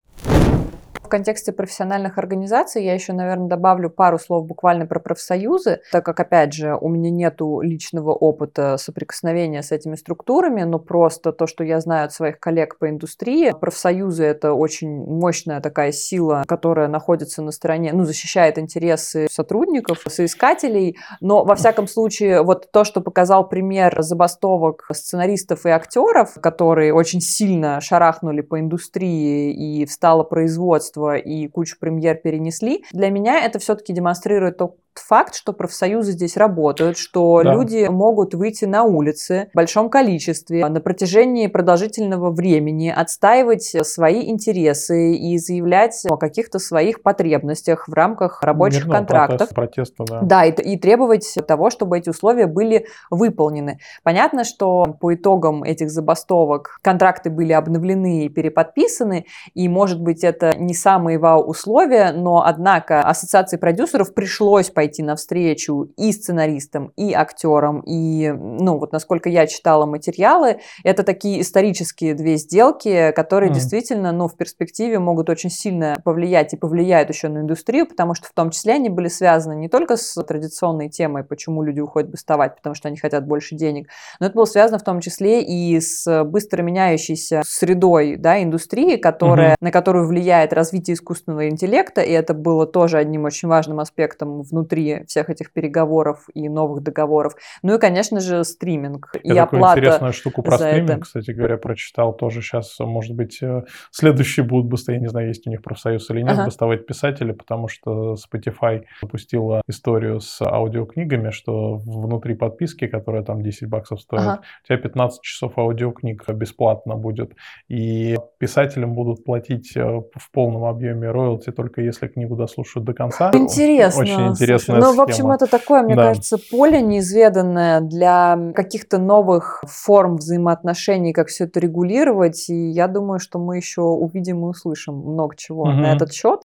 контексте профессиональных организаций я еще, наверное, добавлю пару слов буквально про профсоюзы, так как, опять же, у меня нету личного опыта соприкосновения с этими структурами, но просто то, что я знаю от своих коллег по индустрии, профсоюзы — это очень мощная такая сила, которая находится на стороне, ну, защищает интересы сотрудников, соискателей, но, во всяком случае, вот то, что показал пример забастовок сценаристов и актеров, которые очень сильно шарахнули по индустрии и встало производство, и кучу премьер перенесли. Для меня это все-таки демонстрирует то, факт, что профсоюзы здесь работают, что да. люди могут выйти на улицы в большом количестве на протяжении продолжительного времени, отстаивать свои интересы и заявлять о каких-то своих потребностях в рамках рабочих Мирного контрактов. Протест, протеста, да. Да, и, и требовать того, чтобы эти условия были выполнены. Понятно, что по итогам этих забастовок контракты были обновлены и переподписаны, и, может быть, это не самые вау-условия, но, однако, ассоциации продюсеров пришлось пойти навстречу и сценаристам, и актерам, и, ну, вот насколько я читала материалы, это такие исторические две сделки, которые mm. действительно, ну, в перспективе могут очень сильно повлиять и повлияют еще на индустрию, потому что в том числе они были связаны не только с традиционной темой, почему люди уходят бастовать, потому что они хотят больше денег, но это было связано в том числе и с быстро меняющейся средой, да, индустрии, которая, mm-hmm. на которую влияет развитие искусственного интеллекта, и это было тоже одним очень важным аспектом внутри внутри всех этих переговоров и новых договоров. Ну и, конечно же, стриминг я и оплата интересную штуку про стриминг, это. кстати говоря, прочитал тоже сейчас, может быть, э, следующие будут быстрее, я не знаю, есть у них профсоюз или нет, ага. бастовать писатели, потому что Spotify запустила историю с аудиокнигами, что внутри подписки, которая там 10 баксов стоит, ага. у тебя 15 часов аудиокниг бесплатно будет, и писателям будут платить э, в полном объеме роялти только если книгу дослушают до конца. Интересно. Очень интересно интересная Ну, в общем, это такое, мне да. кажется, поле неизведанное для каких-то новых форм взаимоотношений, как все это регулировать. И я думаю, что мы еще увидим и услышим много чего угу. на этот счет.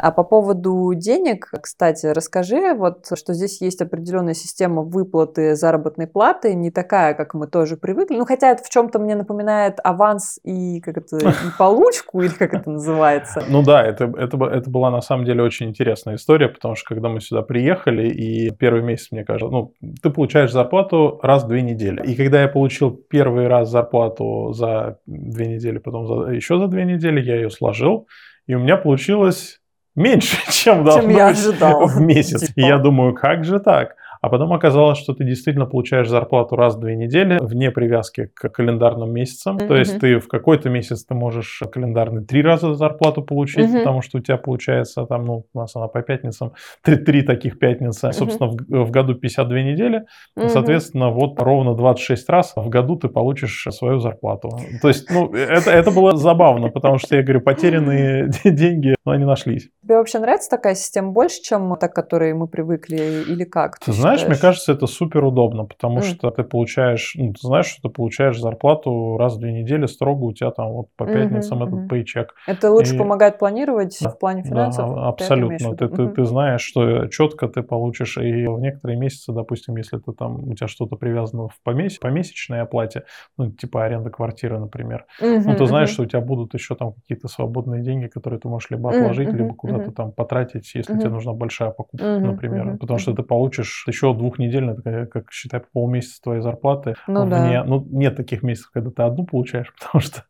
А по поводу денег, кстати, расскажи, вот, что здесь есть определенная система выплаты заработной платы, не такая, как мы тоже привыкли. Ну, хотя это в чем-то мне напоминает аванс и как это и получку, или как это называется. Ну да, это, это, это была на самом деле очень интересная история, потому что когда мы сюда приехали, и первый месяц, мне кажется, ну, ты получаешь зарплату раз в две недели. И когда я получил первый раз зарплату за две недели, потом за, еще за две недели, я ее сложил, и у меня получилось меньше, чем должно чем я ожидал. в месяц. Типа. И я думаю, как же так? А потом оказалось, что ты действительно получаешь зарплату раз в две недели, вне привязки к календарным месяцам. Mm-hmm. То есть ты в какой-то месяц ты можешь календарный три раза зарплату получить, mm-hmm. потому что у тебя получается там, ну, у нас она по пятницам, три, три таких пятницы, mm-hmm. собственно, в, в году 52 недели. Mm-hmm. Соответственно, вот ровно 26 раз в году ты получишь свою зарплату. То есть, ну, это, это было забавно, потому что, я говорю, потерянные деньги, но они нашлись. Тебе вообще нравится такая система больше, чем та, к которой мы привыкли, или как? Ты, ты знаешь, мне кажется, это супер удобно, потому mm. что ты получаешь, ну, ты знаешь, что ты получаешь зарплату раз в две недели строго, у тебя там вот по пятницам mm-hmm, этот mm-hmm. пейчек. Это лучше и... помогает планировать да, в плане финансов? Да, абсолютно. Ты, ты, mm-hmm. ты знаешь, что четко ты получишь, и в некоторые месяцы, допустим, если ты там, у тебя что-то привязано в помес... помесячной оплате, ну, типа аренда квартиры, например, mm-hmm, ну, ты знаешь, mm-hmm. что у тебя будут еще там какие-то свободные деньги, которые ты можешь либо отложить, mm-hmm, либо куда-то mm-hmm. там потратить, если mm-hmm. тебе нужна большая покупка, mm-hmm, например. Mm-hmm. Потому что ты получишь еще двухнедельно, как считай, полмесяца твоей зарплаты. Ну, вне... да. ну, нет таких месяцев, когда ты одну получаешь, потому что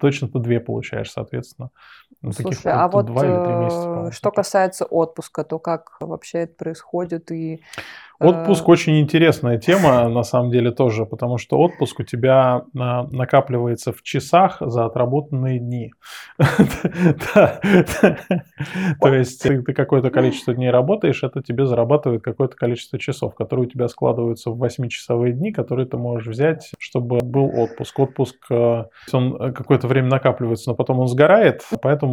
точно ты две получаешь, соответственно. Ну, Слушай, таких, а вот два или три месяца, э, что касается отпуска, то как вообще это происходит и Отпуск э, очень интересная тема, на самом деле тоже, потому что отпуск у тебя накапливается в часах за отработанные дни. То есть ты какое-то количество дней работаешь, это тебе зарабатывает какое-то количество часов, которые у тебя складываются в 8-часовые дни, которые ты можешь взять, чтобы был отпуск. Отпуск, э, он какое-то время накапливается, но потом он сгорает, поэтому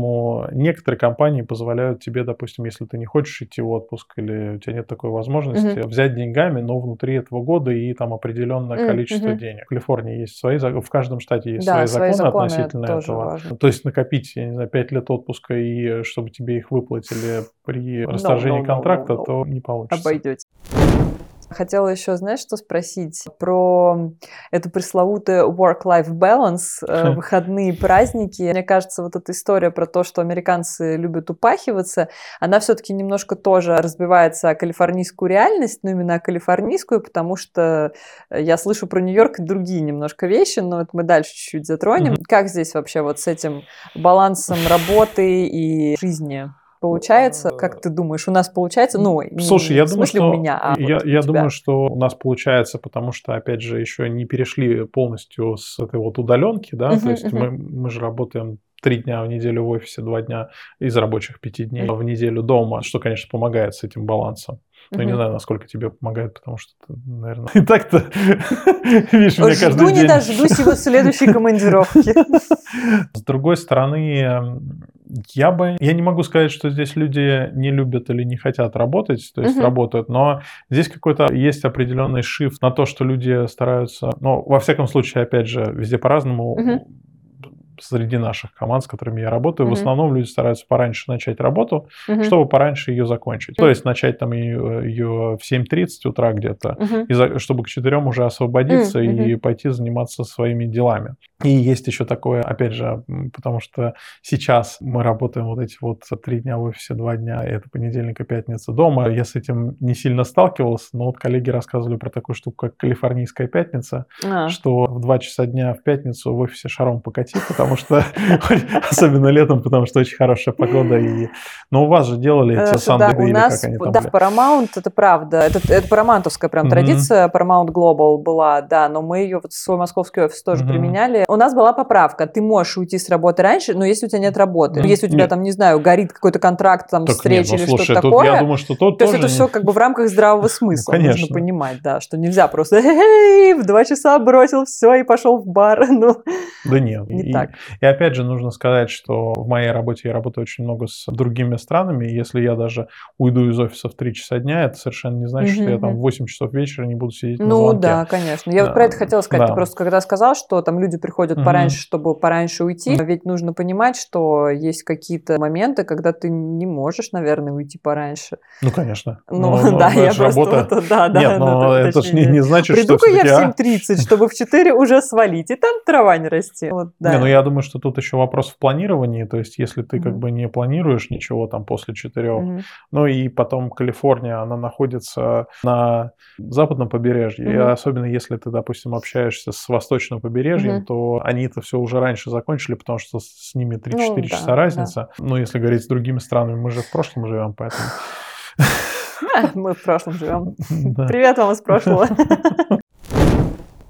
некоторые компании позволяют тебе, допустим, если ты не хочешь идти в отпуск или у тебя нет такой возможности, взять взять деньгами, но внутри этого года и там определенное mm-hmm. количество денег. В Калифорнии есть свои, в каждом штате есть да, свои, законы, законы относительно это этого. Важно. То есть накопить, я не знаю, 5 лет отпуска и э, чтобы тебе их выплатили при расторжении no, no, no, контракта, no. то не получится. Обойдете. Хотела еще, знаешь, что спросить про эту пресловутую work-life balance, э, выходные праздники. Мне кажется, вот эта история про то, что американцы любят упахиваться, она все-таки немножко тоже разбивается о калифорнийскую реальность, но именно о калифорнийскую, потому что я слышу про Нью-Йорк другие немножко вещи, но это мы дальше чуть-чуть затронем. Как здесь вообще вот с этим балансом работы и жизни? Получается, как ты думаешь, у нас получается? Ну, Слушай, я думаю, что у меня, а я, вот я думаю, что у нас получается, потому что, опять же, еще не перешли полностью с этой вот удаленки, да, uh-huh, то есть uh-huh. мы, мы же работаем три дня в неделю в офисе, два дня из рабочих пяти дней в неделю дома, что, конечно, помогает с этим балансом. Угу. не знаю, насколько тебе помогает, потому что, наверное, и так-то видишь меня каждый Жду не дождусь его следующей командировки. С другой стороны, я бы, я не могу сказать, что здесь люди не любят или не хотят работать, то есть угу. работают, но здесь какой-то есть определенный шифт на то, что люди стараются, ну, во всяком случае, опять же, везде по-разному. Угу среди наших команд, с которыми я работаю, mm-hmm. в основном люди стараются пораньше начать работу, mm-hmm. чтобы пораньше ее закончить. Mm-hmm. То есть начать там ее, ее в 7.30 утра где-то, mm-hmm. и за, чтобы к 4 уже освободиться mm-hmm. и пойти заниматься своими делами. И есть еще такое, опять же, потому что сейчас мы работаем вот эти вот три дня в офисе, два дня, это понедельник и пятница дома. Я с этим не сильно сталкивался, но вот коллеги рассказывали про такую штуку, как калифорнийская пятница, а. что в 2 часа дня в пятницу в офисе шаром покати, потому что, особенно летом, потому что очень хорошая погода. И... Но у вас же делали эти у нас, как они там Да, в Paramount, это правда, это, это парамаунтовская прям традиция, Paramount Global была, да, но мы ее вот в свой московский офис тоже применяли у нас была поправка. Ты можешь уйти с работы раньше, но если у тебя нет работы, если у тебя там, не знаю, горит какой-то контракт, там, встреча ну, или что-то такое, я думаю, что то есть это все как бы в рамках здравого ну, смысла. Ну. Нужно понимать, да, что нельзя просто в два часа бросил все и пошел в бар. Ну, да нет. Не и, так. И опять же нужно сказать, что в моей работе я работаю очень много с другими странами. И если я даже уйду из офиса в 3 часа дня, это совершенно не значит, mm-hmm. что я там в 8 часов вечера не буду сидеть ну, на звонке. Ну да, конечно. Я да. вот про это хотела сказать. Да. Ты просто когда сказал, что там люди приходят mm-hmm. пораньше, чтобы пораньше уйти. Ведь нужно понимать, что есть какие-то моменты, когда ты не можешь, наверное, уйти пораньше. Ну, конечно. Ну, но, да, я просто... Работа... да, да, Нет, но это же не, не значит, Приду-ка что... я в 7.30, чтобы в 4 уже свалить, и там трава не расти. Вот, да. Не, ну я думаю, что тут еще вопрос в планировании, то есть если ты mm-hmm. как бы не планируешь ничего там после 4, mm-hmm. ну и потом Калифорния, она находится на западном побережье, mm-hmm. и особенно если ты, допустим, общаешься с восточным побережьем, mm-hmm. то они это все уже раньше закончили, потому что с ними 3-4 ну, часа да, разница. Да. Но если говорить с другими странами, мы же в прошлом живем, поэтому... Мы в прошлом живем. Привет вам из прошлого.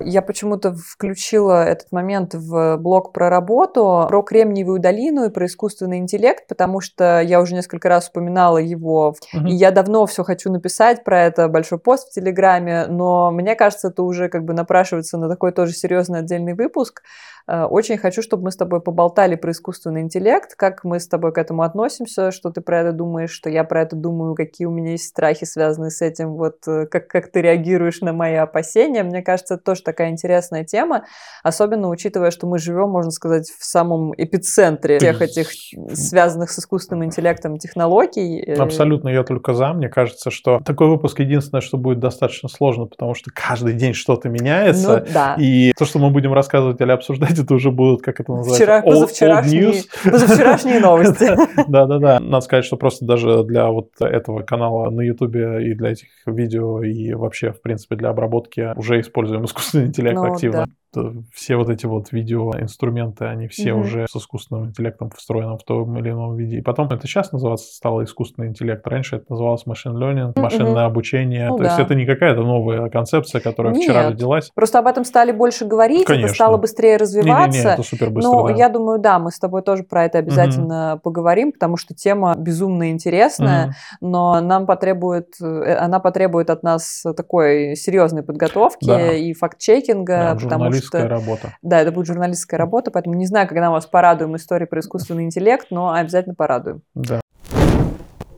Я почему-то включила этот момент в блог про работу, про Кремниевую долину и про искусственный интеллект, потому что я уже несколько раз упоминала его, угу. и я давно все хочу написать про это, большой пост в Телеграме, но мне кажется, это уже как бы напрашивается на такой тоже серьезный отдельный выпуск. Э, очень хочу, чтобы мы с тобой поболтали про искусственный интеллект, как мы с тобой к этому относимся, что ты про это думаешь, что я про это думаю, какие у меня есть страхи, связанные с этим, вот э, как, как ты реагируешь на мои опасения. Мне кажется, это тоже такая интересная тема, особенно учитывая, что мы живем, можно сказать, в самом эпицентре всех этих связанных с искусственным интеллектом технологий. Э, Абсолютно, я только за. Мне кажется, что такой выпуск единственное, что будет достаточно сложно, потому что каждый день что-то меняется. Ну, да. И то, что мы будем рассказывать или обсуждать, это уже будут, как это называется, Вчера, old, позавчерашние, old позавчерашние новости. Да-да-да. Надо сказать, что просто даже для вот этого канала на Ютубе и для этих видео и вообще, в принципе, для обработки уже используем искусственный интеллект ну активно все вот эти вот видеоинструменты, они все угу. уже с искусственным интеллектом встроены в том или ином виде. И потом это сейчас называться стало искусственный интеллект. Раньше это называлось машин learning, машинное угу. обучение. Ну, То да. есть это не какая-то новая концепция, которая Нет. вчера родилась. Просто об этом стали больше говорить, Конечно. это стало быстрее развиваться. Не, не, не, это супер быстро, Но да. я думаю, да, мы с тобой тоже про это обязательно угу. поговорим, потому что тема безумно интересная, угу. но нам потребует, э, она потребует от нас такой серьезной подготовки да. и факт-чекинга, да, потому журналистская что... работа. Да, это будет журналистская работа, поэтому не знаю, когда мы вас порадуем историей про искусственный интеллект, но обязательно порадуем. Да.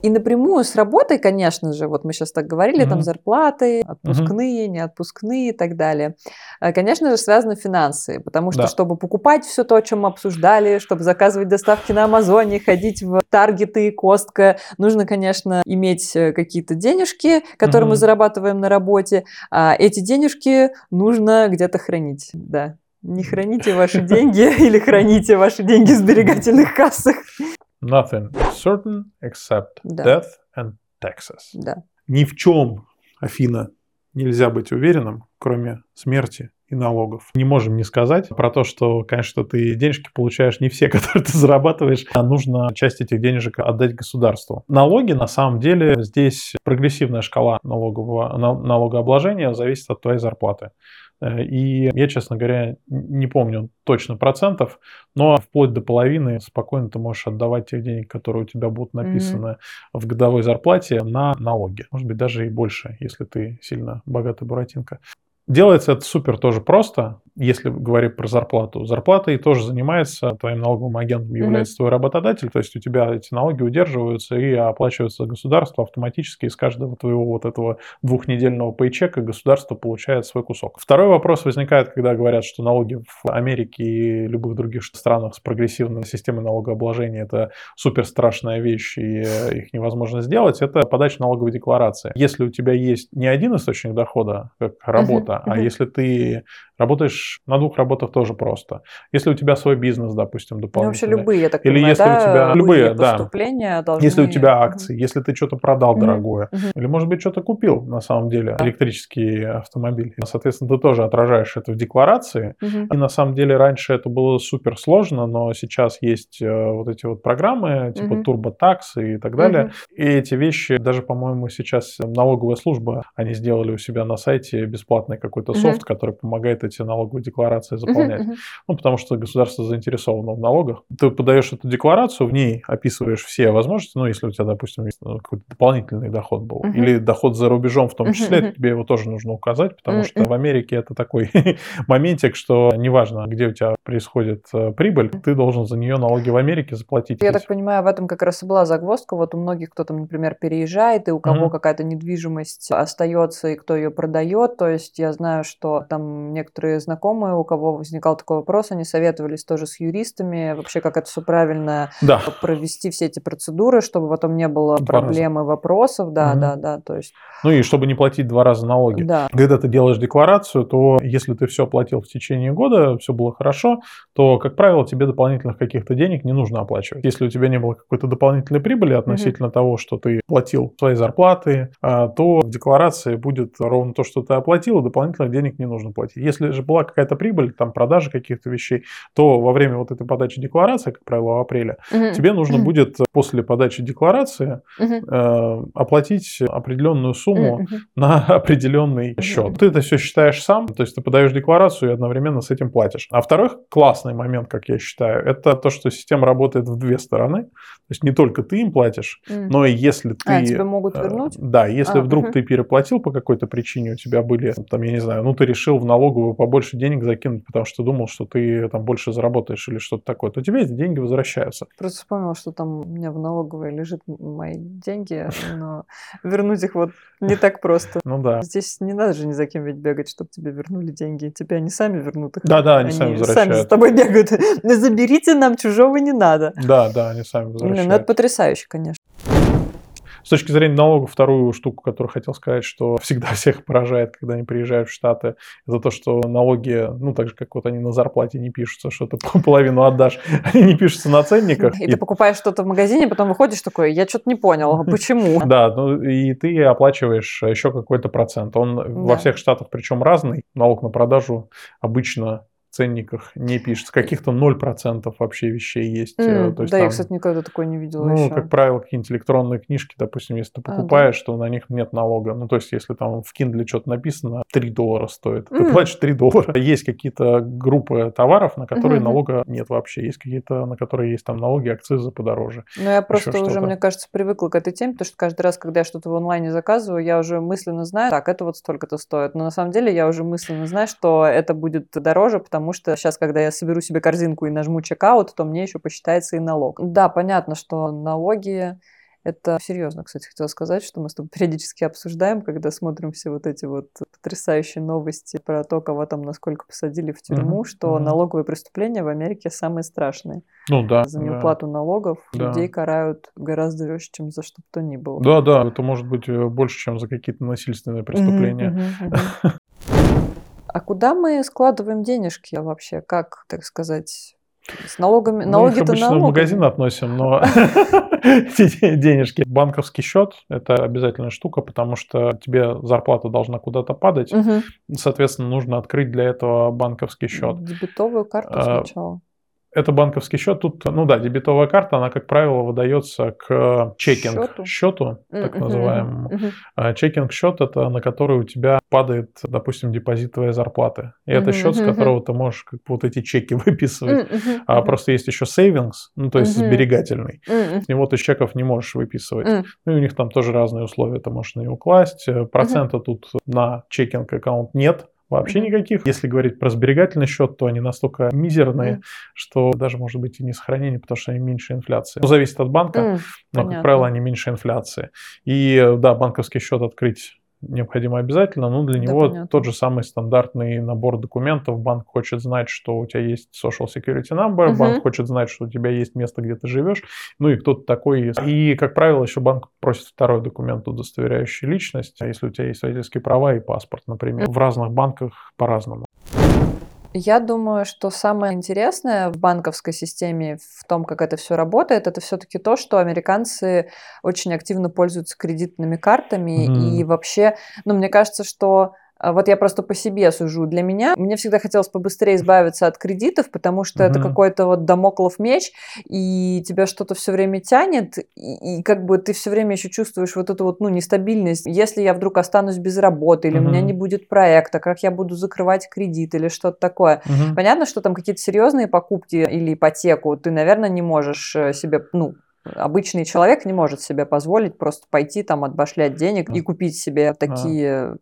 И напрямую с работой, конечно же, вот мы сейчас так говорили, mm-hmm. там зарплаты, отпускные, mm-hmm. неотпускные и так далее. Э, конечно же, связаны финансы, потому что, да. чтобы покупать все то, о чем мы обсуждали, чтобы заказывать доставки на Амазоне, ходить в Таргеты и Костка, нужно, конечно, иметь э, какие-то денежки, которые mm-hmm. мы зарабатываем на работе, а эти денежки нужно где-то хранить, да. Не храните ваши деньги или храните ваши деньги в сберегательных кассах. Nothing certain except да. death and taxes. Да. Ни в чем, Афина, нельзя быть уверенным, кроме смерти и налогов. Не можем не сказать про то, что, конечно, ты денежки получаешь не все, которые ты зарабатываешь, а нужно часть этих денежек отдать государству. Налоги, на самом деле, здесь прогрессивная шкала налогового, налогообложения зависит от твоей зарплаты. Э, и я, честно говоря, не помню точно процентов, но вплоть до половины спокойно ты можешь отдавать тех денег, которые у тебя будут написаны mm-hmm. в годовой зарплате на налоги. Может быть, даже и больше, если ты сильно богатый буратинка. Делается это супер тоже просто если говорить про зарплату, зарплатой тоже занимается, твоим налоговым агентом является mm-hmm. твой работодатель, то есть у тебя эти налоги удерживаются и оплачиваются государство автоматически из каждого твоего вот этого двухнедельного пейчека государство получает свой кусок. Второй вопрос возникает, когда говорят, что налоги в Америке и любых других странах с прогрессивной системой налогообложения это супер страшная вещь и их невозможно сделать, это подача налоговой декларации. Если у тебя есть не один источник дохода, как работа, mm-hmm. а если ты Работаешь на двух работах тоже просто. Если у тебя свой бизнес, допустим, дополнительный. Ну, вообще любые, я так Или понимаю, если да, у тебя любые, да. Должны... Если у тебя акции, если ты что-то продал дорогое, или, может быть, что-то купил, на самом деле, электрический автомобиль. Соответственно, ты тоже отражаешь это в декларации. И на самом деле раньше это было супер сложно, но сейчас есть э, вот эти вот программы, типа TurboTax и так далее. И эти вещи, даже, по-моему, сейчас налоговая служба, они сделали у себя на сайте бесплатный какой-то софт, который помогает эти налоговые декларации заполнять. Uh-huh, uh-huh. Ну, потому что государство заинтересовано в налогах. Ты подаешь эту декларацию, в ней описываешь все возможности, ну, если у тебя, допустим, ну, какой-то дополнительный доход был, uh-huh. или доход за рубежом в том числе, uh-huh. тебе его тоже нужно указать, потому uh-huh. что в Америке это такой моментик, что неважно, где у тебя происходит э, прибыль, ты должен за нее налоги в Америке заплатить. Я так понимаю, в этом как раз и была загвоздка. Вот у многих, кто там, например, переезжает, и у кого uh-huh. какая-то недвижимость остается, и кто ее продает. То есть я знаю, что там некоторые некоторые знакомые, у кого возникал такой вопрос, они советовались тоже с юристами, вообще как это все правильно да. провести все эти процедуры, чтобы потом не было два проблем раза. и вопросов, да, угу. да, да, то есть. Ну и чтобы не платить два раза налоги. Да. Когда ты делаешь декларацию, то если ты все оплатил в течение года, все было хорошо, то, как правило, тебе дополнительных каких-то денег не нужно оплачивать. Если у тебя не было какой-то дополнительной прибыли относительно угу. того, что ты платил свои зарплаты, а, то в декларации будет ровно то, что ты оплатил, и дополнительных денег не нужно платить. Если если же была какая-то прибыль, там продажа каких-то вещей, то во время вот этой подачи декларации, как правило, в апреле, угу. тебе нужно угу. будет после подачи декларации угу. э, оплатить определенную сумму угу. на определенный угу. счет. Ты это все считаешь сам, то есть ты подаешь декларацию и одновременно с этим платишь. А второй классный момент, как я считаю, это то, что система работает в две стороны. То есть не только ты им платишь, mm. но и если а, ты... А, тебе могут э, вернуть? Да, если а, вдруг угу. ты переплатил по какой-то причине, у тебя были, там, я не знаю, ну ты решил в налоговую побольше денег закинуть, потому что думал, что ты там больше заработаешь или что-то такое, то тебе эти деньги возвращаются. Просто вспомнила, что там у меня в налоговой лежит мои деньги, но вернуть их вот не так просто. Ну да. Здесь не надо же ни за кем ведь бегать, чтобы тебе вернули деньги. Тебя они сами вернут их. Да, да, они, они сами возвращают. сами с тобой бегают. Заберите нам чужого не надо. Да, да, они сами возвращают. Ну, это потрясающе, конечно. С точки зрения налогов, вторую штуку, которую хотел сказать, что всегда всех поражает, когда они приезжают в Штаты, это то, что налоги, ну, так же, как вот они на зарплате не пишутся, что ты половину отдашь, они не пишутся на ценниках. И, и ты покупаешь что-то в магазине, потом выходишь такой, я что-то не понял, почему? Да, ну и ты оплачиваешь еще какой-то процент. Он во всех штатах причем разный. Налог на продажу обычно ценниках не пишется. Каких-то 0% вообще вещей есть. Mm, то есть да, там, я, кстати, никогда такой не видела Ну, еще. как правило, какие-нибудь электронные книжки, допустим, если ты покупаешь, а, да. то на них нет налога. Ну, то есть, если там в Kindle что-то написано, 3 доллара стоит, mm. ты платишь 3 доллара. Есть какие-то группы товаров, на которые mm-hmm. налога нет вообще. Есть какие-то, на которые есть там налоги, акцизы подороже. Ну, я просто уже, мне кажется, привыкла к этой теме, потому что каждый раз, когда я что-то в онлайне заказываю, я уже мысленно знаю, так, это вот столько-то стоит. Но на самом деле я уже мысленно знаю, что это будет дороже, потому что сейчас, когда я соберу себе корзинку и нажму чекаут, то мне еще посчитается и налог. Да, понятно, что налоги это серьезно, кстати, хотела сказать, что мы с тобой периодически обсуждаем, когда смотрим все вот эти вот потрясающие новости про то, кого там насколько посадили в тюрьму, mm-hmm. что mm-hmm. налоговые преступления в Америке самые страшные. Ну да. За неуплату да. налогов да. людей карают гораздо жестче, чем за что бы то ни было. Да, да, это может быть э, больше, чем за какие-то насильственные преступления. Mm-hmm, mm-hmm. А куда мы складываем денежки вообще? Как, так сказать, с налогами, налоги-то налоги. в магазин относим, но денежки. Банковский счет – это обязательная штука, потому что тебе зарплата должна куда-то падать. Соответственно, нужно открыть для этого банковский счет. Дебетовую карту а, сначала. Это банковский счет. Тут, ну да, дебетовая карта, она, как правило, выдается к чекинг-счету, счету, так называемому. А чекинг-счет – это на который у тебя падает, допустим, депозит твоей зарплаты. И это счет, с которого ты можешь как вот эти чеки выписывать. А просто есть еще savings, ну то есть сберегательный. С него ты чеков не можешь выписывать. Ну и у них там тоже разные условия. Ты можешь на него класть. Процента тут на чекинг-аккаунт нет вообще никаких. Если говорить про сберегательный счет, то они настолько мизерные, mm-hmm. что даже может быть и не сохранение, потому что они меньше инфляции. Ну, зависит от банка, mm, но, понятно. как правило, они меньше инфляции. И да, банковский счет открыть необходимо обязательно, но для да, него понятно. тот же самый стандартный набор документов. Банк хочет знать, что у тебя есть social security number, угу. банк хочет знать, что у тебя есть место, где ты живешь, ну и кто-то такой. И, как правило, еще банк просит второй документ, удостоверяющий личность, а если у тебя есть водительские права и паспорт, например. В разных банках по-разному. Я думаю, что самое интересное в банковской системе в том, как это все работает, это все-таки то, что американцы очень активно пользуются кредитными картами mm. и вообще, ну, мне кажется, что вот я просто по себе сужу. Для меня, мне всегда хотелось побыстрее избавиться от кредитов, потому что угу. это какой-то вот домоклов меч, и тебя что-то все время тянет, и, и как бы ты все время еще чувствуешь вот эту вот, ну, нестабильность. Если я вдруг останусь без работы, или угу. у меня не будет проекта, как я буду закрывать кредит или что-то такое. Угу. Понятно, что там какие-то серьезные покупки или ипотеку ты, наверное, не можешь э, себе, ну, Обычный человек не может себе позволить просто пойти там отбашлять денег и купить себе такие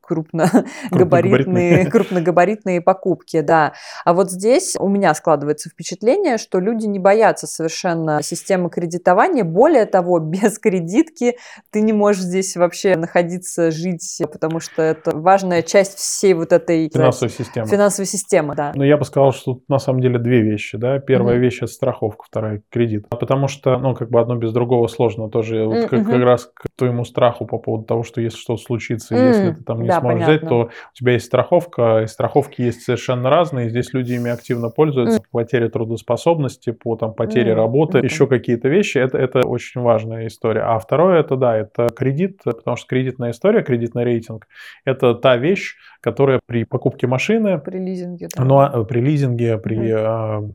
крупногабаритные, крупногабаритные покупки, да. А вот здесь у меня складывается впечатление, что люди не боятся совершенно системы кредитования. Более того, без кредитки ты не можешь здесь вообще находиться, жить, потому что это важная часть всей вот этой финансовой системы. Финансовой системы, да. Но я бы сказал, что тут на самом деле две вещи, да. Первая mm-hmm. вещь это страховка, вторая кредит, потому что ну, как бы одно без другого сложно тоже. Вот как, как раз к твоему страху по поводу того, что если что-то случится, mm. если ты там не да, сможешь понятно. взять, то у тебя есть страховка, и страховки есть совершенно разные. Здесь люди ими активно пользуются. Mm. Потеря трудоспособности, по там потере mm. работы, mm. еще какие-то вещи. Это, это очень важная история. А второе, это да, это кредит, потому что кредитная история, кредитный рейтинг, это та вещь, которая при покупке машины... При лизинге. Да. Ну, а, при лизинге, при... Mm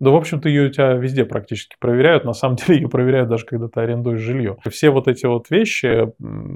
да, в общем-то, ее у тебя везде практически проверяют. На самом деле ее проверяют даже, когда ты арендуешь жилье. Все вот эти вот вещи,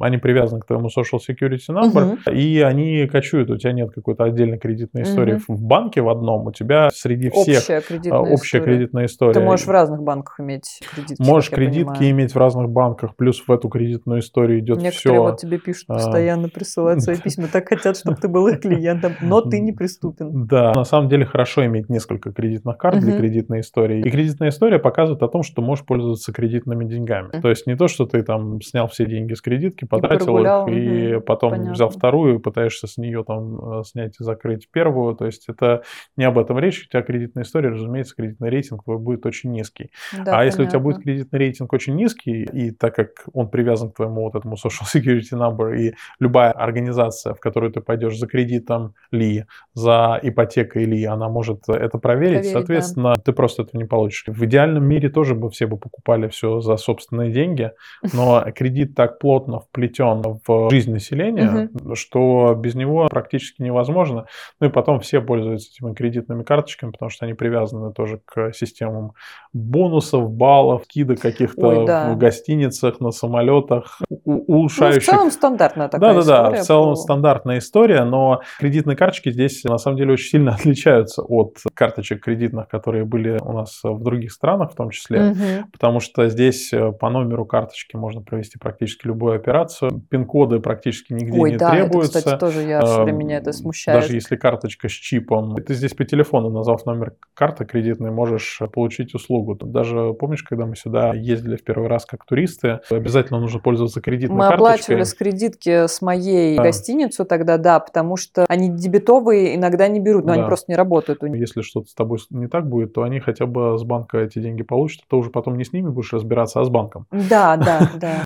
они привязаны к твоему social security number, угу. и они кочуют. У тебя нет какой-то отдельной кредитной истории угу. в банке в одном. У тебя среди всех общая кредитная, общая история. кредитная история. Ты можешь в разных банках иметь кредитки. Можешь кредитки иметь в разных банках, плюс в эту кредитную историю идет Некоторые все. вот тебе пишут а. постоянно, присылают свои письма, так хотят, чтобы ты был их клиентом, но ты не приступен. Да, на самом деле хорошо иметь несколько кредитных карт для кредитной истории. И кредитная история показывает о том, что можешь пользоваться кредитными деньгами. Mm-hmm. То есть не то, что ты там снял все деньги с кредитки, потратил их, и mm-hmm. потом Понятно. взял вторую, и пытаешься с нее там э, снять и закрыть первую. То есть это не об этом речь. У тебя кредитная история, разумеется, кредитный рейтинг твой будет очень низкий. Да, а понятно. если у тебя будет кредитный рейтинг очень низкий, и так как он привязан к твоему вот этому social security number, и любая организация, в которую ты пойдешь за кредитом ли, за ипотекой ли, она может это проверить, проверить соответственно, да. Ты просто это не получишь. В идеальном мире тоже бы все бы покупали все за собственные деньги, но кредит так плотно вплетен в жизнь населения, что без него практически невозможно. Ну и потом все пользуются этими кредитными карточками, потому что они привязаны тоже к системам бонусов, баллов, кида каких-то Ой, да. в гостиницах, на самолетах, улучшающих. Ну, в целом стандартная такая да, да, да, в целом по... стандартная история, но кредитные карточки здесь на самом деле очень сильно отличаются от карточек кредитных, которые были у нас в других странах в том числе, угу. потому что здесь э, по номеру карточки можно провести практически любую операцию, пин-коды практически нигде Ой, не да, требуются. Это, кстати, тоже я все время меня это смущает. Даже если карточка с чипом, ты здесь по телефону, назвав номер карты кредитной, можешь получить услугу. Даже помнишь, когда мы сюда ездили в первый раз как туристы, обязательно нужно пользоваться кредитной мы карточкой. Мы оплачивали с кредитки с моей да. гостиницу тогда, да, потому что они дебетовые иногда не берут, но да. они просто не работают. Если что-то с тобой не так будет, то они хотя бы с банка эти деньги получат, то уже потом не с ними будешь разбираться, а с банком. Да, да, да.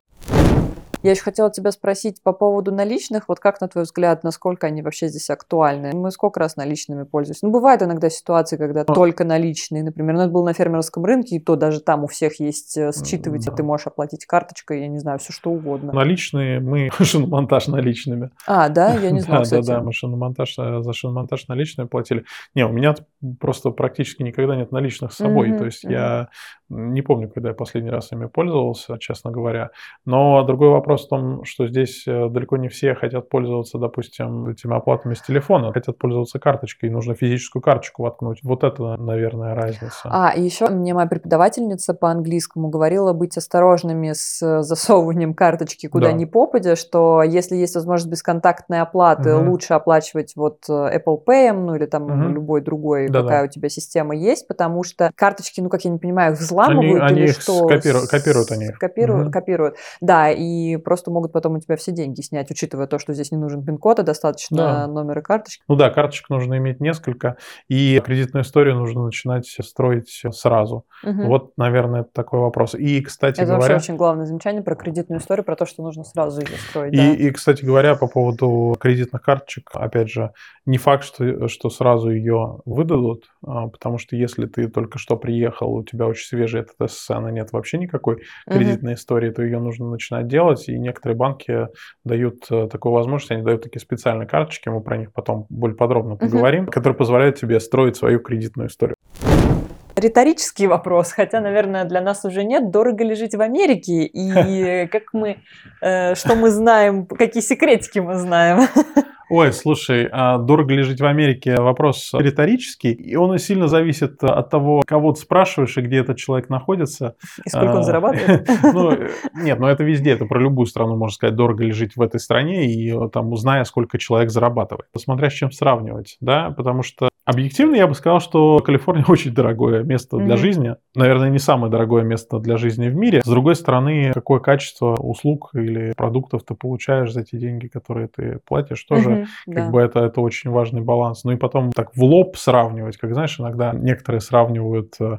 Я еще хотела тебя спросить по поводу наличных. Вот как, на твой взгляд, насколько они вообще здесь актуальны? Мы сколько раз наличными пользуемся? Ну, бывают иногда ситуации, когда а. только наличные. Например, ну, это был на фермерском рынке, и то даже там у всех есть э, считыватель. Да. Ты можешь оплатить карточкой, я не знаю, все что угодно. Наличные, мы шиномонтаж наличными. А, да? Я не знаю, Да, да, да, мы шиномонтаж, э, за шиномонтаж наличные платили. Не, у меня просто практически никогда нет наличных с собой. То есть я не помню, когда я последний раз ими пользовался, честно говоря. Но другой вопрос в том, что здесь э, далеко не все хотят пользоваться, допустим, этими оплатами с телефона, хотят пользоваться карточкой, и нужно физическую карточку воткнуть. Вот это, наверное, разница. А, и еще мне моя преподавательница по английскому говорила быть осторожными с засовыванием карточки куда да. ни попадя, что если есть возможность бесконтактной оплаты, угу. лучше оплачивать вот э, Apple Pay, ну или там угу. любой другой, Да-да. какая у тебя система есть, потому что карточки, ну как я не понимаю, их взламывают они, или они что? Копируют, копируют они. Копируют, угу. копируют. Да, и просто могут потом у тебя все деньги снять, учитывая то, что здесь не нужен пин-код, а достаточно да. номера карточки. Ну да, карточек нужно иметь несколько, и кредитную историю нужно начинать строить сразу. Угу. Вот, наверное, это такой вопрос. И, кстати это говоря... Это очень главное замечание про кредитную историю, про то, что нужно сразу ее строить. И, да. и кстати говоря, по поводу кредитных карточек, опять же, не факт, что, что сразу ее выдадут, а, потому что если ты только что приехал, у тебя очень свежий этот ССН, и нет вообще никакой кредитной угу. истории, то ее нужно начинать делать, и некоторые банки дают э, такую возможность, они дают такие специальные карточки, мы про них потом более подробно поговорим, угу. которые позволяют тебе строить свою кредитную историю риторический вопрос, хотя, наверное, для нас уже нет, дорого ли жить в Америке, и как мы, э, что мы знаем, какие секретики мы знаем. Ой, слушай, а дорого ли жить в Америке? Вопрос риторический, и он сильно зависит от того, кого ты спрашиваешь и где этот человек находится. И сколько он а, зарабатывает? Ну, нет, но это везде, это про любую страну, можно сказать, дорого ли жить в этой стране, и там, узная, сколько человек зарабатывает. Смотря с чем сравнивать, да, потому что Объективно я бы сказал, что Калифорния очень дорогое место mm-hmm. для жизни. Наверное, не самое дорогое место для жизни в мире. С другой стороны, какое качество услуг или продуктов ты получаешь за те деньги, которые ты платишь, тоже mm-hmm, как да. бы это, это очень важный баланс. Ну и потом так в лоб сравнивать, как знаешь, иногда некоторые сравнивают э,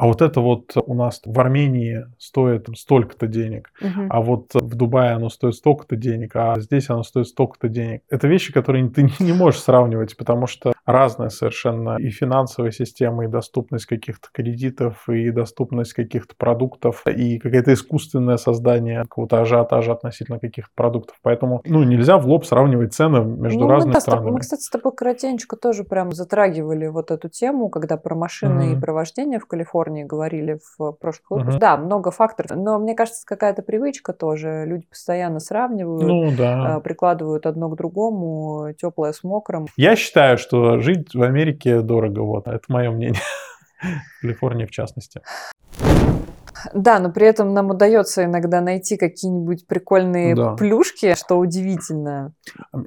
а вот это вот у нас в Армении стоит столько-то денег, Мгм. а вот в Дубае оно стоит столько-то денег, а здесь оно стоит столько-то денег. Это вещи, которые ты не можешь сравнивать, потому что разная совершенно и финансовая система, и доступность каких-то кредитов, и доступность каких-то продуктов, и какое-то искусственное создание какого-то ажиотажа относительно каких-то продуктов. Поэтому, ну, нельзя в лоб сравнивать цены между Ну, мы, разными тобой- странами. мы, кстати, с тобой коротенько тоже прям затрагивали вот эту тему, когда про машины и Мгм. про вождение в Калифорнии говорили в прошлых Мгм. выпусках. Да, много факторов, но мне кажется, какая-то привычка тоже. Люди постоянно сравнивают, Ну, да. а, прикладывают одно к другому, теплое с мокрым. Я считаю, что жить в Америке дорого. Вот. Это мое мнение. В Калифорнии в частности. Да, но при этом нам удается иногда найти какие-нибудь прикольные Да. плюшки, что удивительно.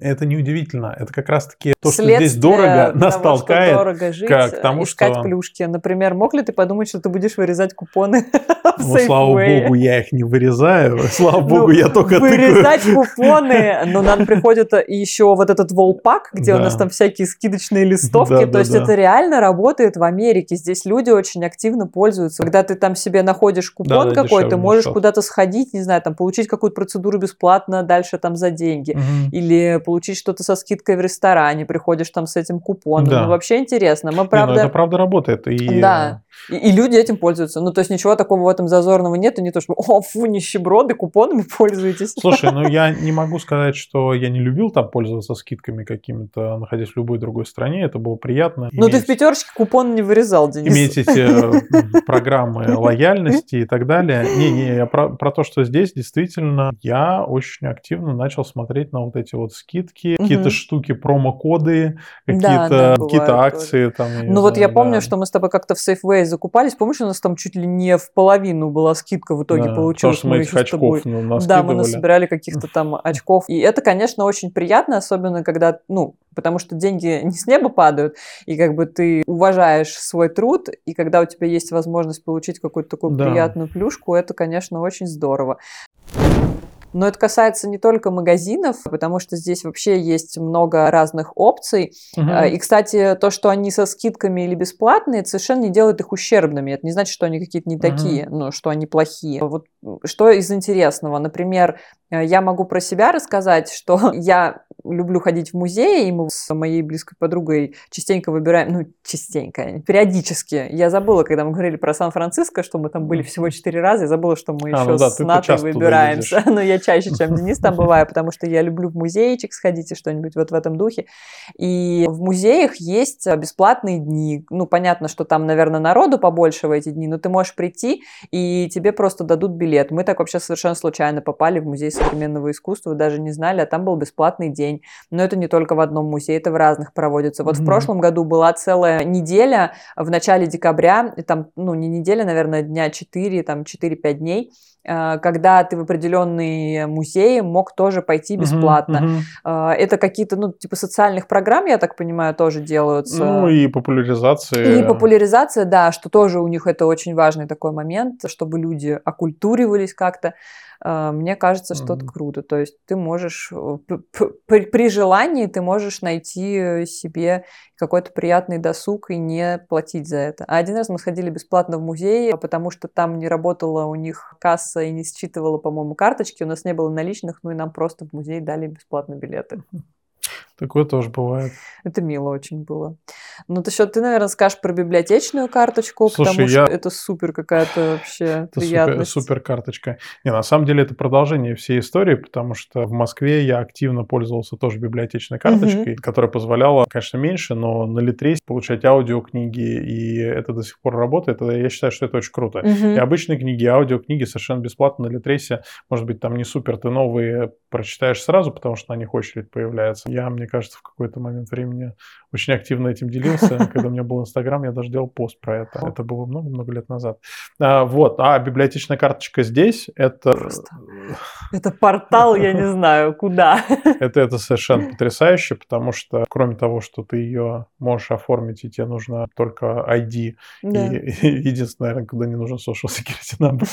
Это не удивительно. Это как раз-таки то, что Следствие здесь дорого, нас того, что толкает дорого жить, к- тому, искать что- плюшки. Например, мог ли ты подумать, что ты будешь вырезать купоны Ну, слава богу, я их не вырезаю. Слава Ну, богу, я только. Вырезать купоны, но нам приходит еще вот этот волпак, где у нас там всякие скидочные листовки, то есть это реально работает в Америке, здесь люди очень активно пользуются. Когда ты там себе находишь купон Да, да, какой, ты можешь куда-то сходить, не знаю, там получить какую-то процедуру бесплатно, дальше там за деньги. Мгм. Или получить что-то со скидкой в ресторане, приходишь там с этим купоном. Да. Ну, вообще интересно. Мы, Не, ну правда... это правда работает. И, Да. И, и люди этим пользуются. Ну, то есть ничего такого в этом зазорного нет. И не то, что, о, фу, нищеброды, купонами пользуетесь. Слушай, ну я не могу сказать, что я не любил там пользоваться скидками какими-то, находясь в любой другой стране. Это было приятно. Ну, ты иметь- в пятерочке купон не вырезал, Денис. иметь эти э, программы лояльности и так далее. Не-не, я про, про то, что здесь действительно я очень активно начал смотреть на вот эти вот скидки, Мгм. какие-то штуки, промокоды, Да, какие-то да, какие-то бывает акции там. я не Ну вот я знаю, помню, да. что мы с тобой как-то в Safeway закупались. Помнишь, у нас там чуть ли не в половину была скидка в итоге Да, получилась. Потому что мы этих ещё с тобой- очков ну, Да, мы насобирали каких-то там очков. И это, конечно, очень приятно, особенно когда, ну, потому что деньги не с неба падают, и как бы ты уважаешь свой труд, и когда у тебя есть возможность получить какую-то такую Да. Приятную плюшку, это, конечно, очень здорово. Но это касается не только магазинов, потому что здесь вообще есть много разных опций. А, И, кстати, то, что они со скидками или бесплатные, это совершенно не делает их ущербными. Это не значит, что они какие-то не такие, ну, что они плохие. Вот что из интересного? Например, я могу про себя рассказать, что я люблю ходить в музеи, и мы с моей близкой подругой частенько выбираем, ну, частенько, периодически. Я забыла, когда мы говорили про Сан-Франциско, что мы там были всего четыре раза, я забыла, что мы А, еще ну да, с Натой выбираемся. Но я чаще, чем Денис там бываю, потому что я люблю в музейчик сходить и что-нибудь вот в этом духе. И в музеях есть а, бесплатные дни. Ну, понятно, что там, наверное, народу побольше в эти дни, но ты можешь прийти, и тебе просто дадут билет. Мы так вообще совершенно случайно попали в музей современного искусства, даже не знали, а там был бесплатный день. Но это не только в одном музее, это в разных проводится. Вот в Мгм. прошлом году была целая неделя в начале декабря, там, ну, не неделя, наверное, дня 4, там 4-5 дней, э, когда ты в определенные музеи мог тоже пойти бесплатно. А, Это какие-то, ну, типа социальных программ, я так понимаю, тоже делаются. Ну и популяризация. И популяризация, да, что тоже у них это очень важный такой момент, чтобы люди окультуривались как-то. А, Мне кажется, что это круто. То есть ты можешь, э, при, при желании ты можешь найти э, себе какой-то приятный досуг и не платить за это. А один раз мы сходили бесплатно в музей, потому что там не работала у них касса и не считывала, по-моему, карточки, у нас не было наличных, ну и нам просто в музей дали бесплатно билеты. Такое тоже бывает. Это мило очень было. Ну, ты еще, ты, наверное, скажешь про библиотечную карточку, Слушай, потому я- что это супер какая-то вообще Это супер, приятность. супер карточка. Не, на самом деле это продолжение всей истории, потому что в Москве я активно пользовался тоже библиотечной карточкой, которая позволяла, конечно, меньше, но на Литресе получать аудиокниги, и это до сих пор работает. Я считаю, что это очень круто. Мгм. И обычные книги, и аудиокниги совершенно бесплатно на Литресе. Может быть, там не супер, ты новые прочитаешь сразу, потому что на них очередь появляется. Я, мне кажется, в какой-то момент времени очень активно этим делился. Когда у меня был Инстаграм, я даже делал пост про это. Это было много-много лет назад. А, Вот. А библиотечная карточка здесь, это... Просто. Это портал, я не знаю, куда. Это, это совершенно потрясающе, потому что кроме того, что ты ее можешь оформить, и тебе нужно только ID, да. и, и единственное, наверное, куда не нужен social security number,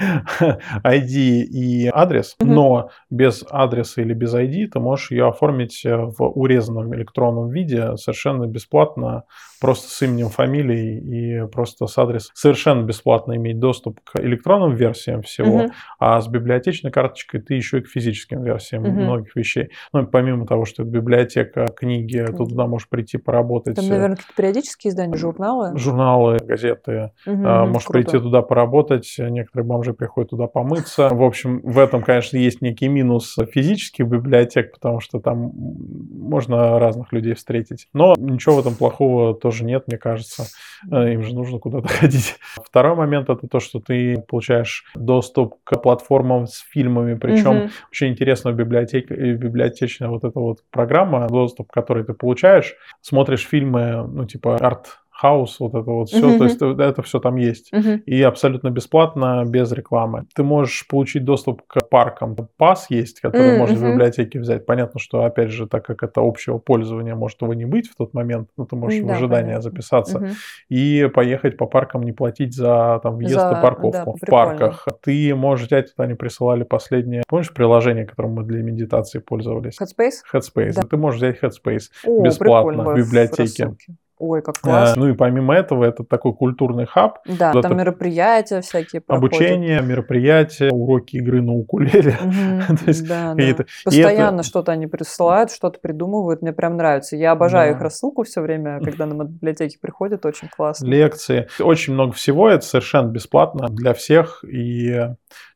ID и адрес, но без адреса или без ID ты можешь ее оформить в урезанном электронном виде совершенно бесплатно просто с именем, фамилией и просто с адресом. Совершенно бесплатно иметь доступ к электронным версиям всего, угу. а с библиотечной карточкой ты еще и к физическим версиям угу. многих вещей. Ну, помимо того, что это библиотека, книги, угу. ты туда можешь прийти поработать. Там, наверное, какие-то периодические издания, журналы? Журналы, газеты. Угу, можешь круто. прийти туда поработать, некоторые бомжи приходят туда помыться. В общем, в этом, конечно, есть некий минус физических библиотек, потому что там можно разных людей встретить. Но ничего в этом плохого тоже тоже нет, мне кажется. Э, им же нужно куда-то ходить. Второй момент это то, что ты получаешь доступ к платформам с фильмами, причем угу. очень интересная библиотека, библиотечная вот эта вот программа, доступ, который ты получаешь, смотришь фильмы, ну типа артхаус, вот это вот все, то есть это все там есть. И абсолютно бесплатно, без рекламы. Ты можешь получить доступ к паркам. Pass есть, который uh-huh. можно в библиотеке взять. Понятно, что, опять же, так как это общего пользования, может его не быть в тот момент, но ты можешь да, в ожидание понятно. записаться и поехать по паркам, не платить за там въезд за... и парковку да, в парках. Ты можешь взять, вот они присылали последнее, помнишь приложение, которым мы для медитации пользовались? Headspace? Headspace. Да. Ты можешь взять Headspace О, бесплатно в библиотеке. Рассылки. Ой, как классно. Ну и помимо этого, это такой культурный хаб. Да, там мероприятия всякие проходят. Обучение, мероприятия, уроки игры на укулеле. Постоянно что-то они присылают, что-то придумывают, мне прям нравится. Я обожаю их рассылку все время, когда нам от библиотеки приходят, очень классно. Лекции. Очень много всего, это совершенно бесплатно для всех, и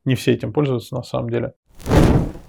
не все этим пользуются на самом деле.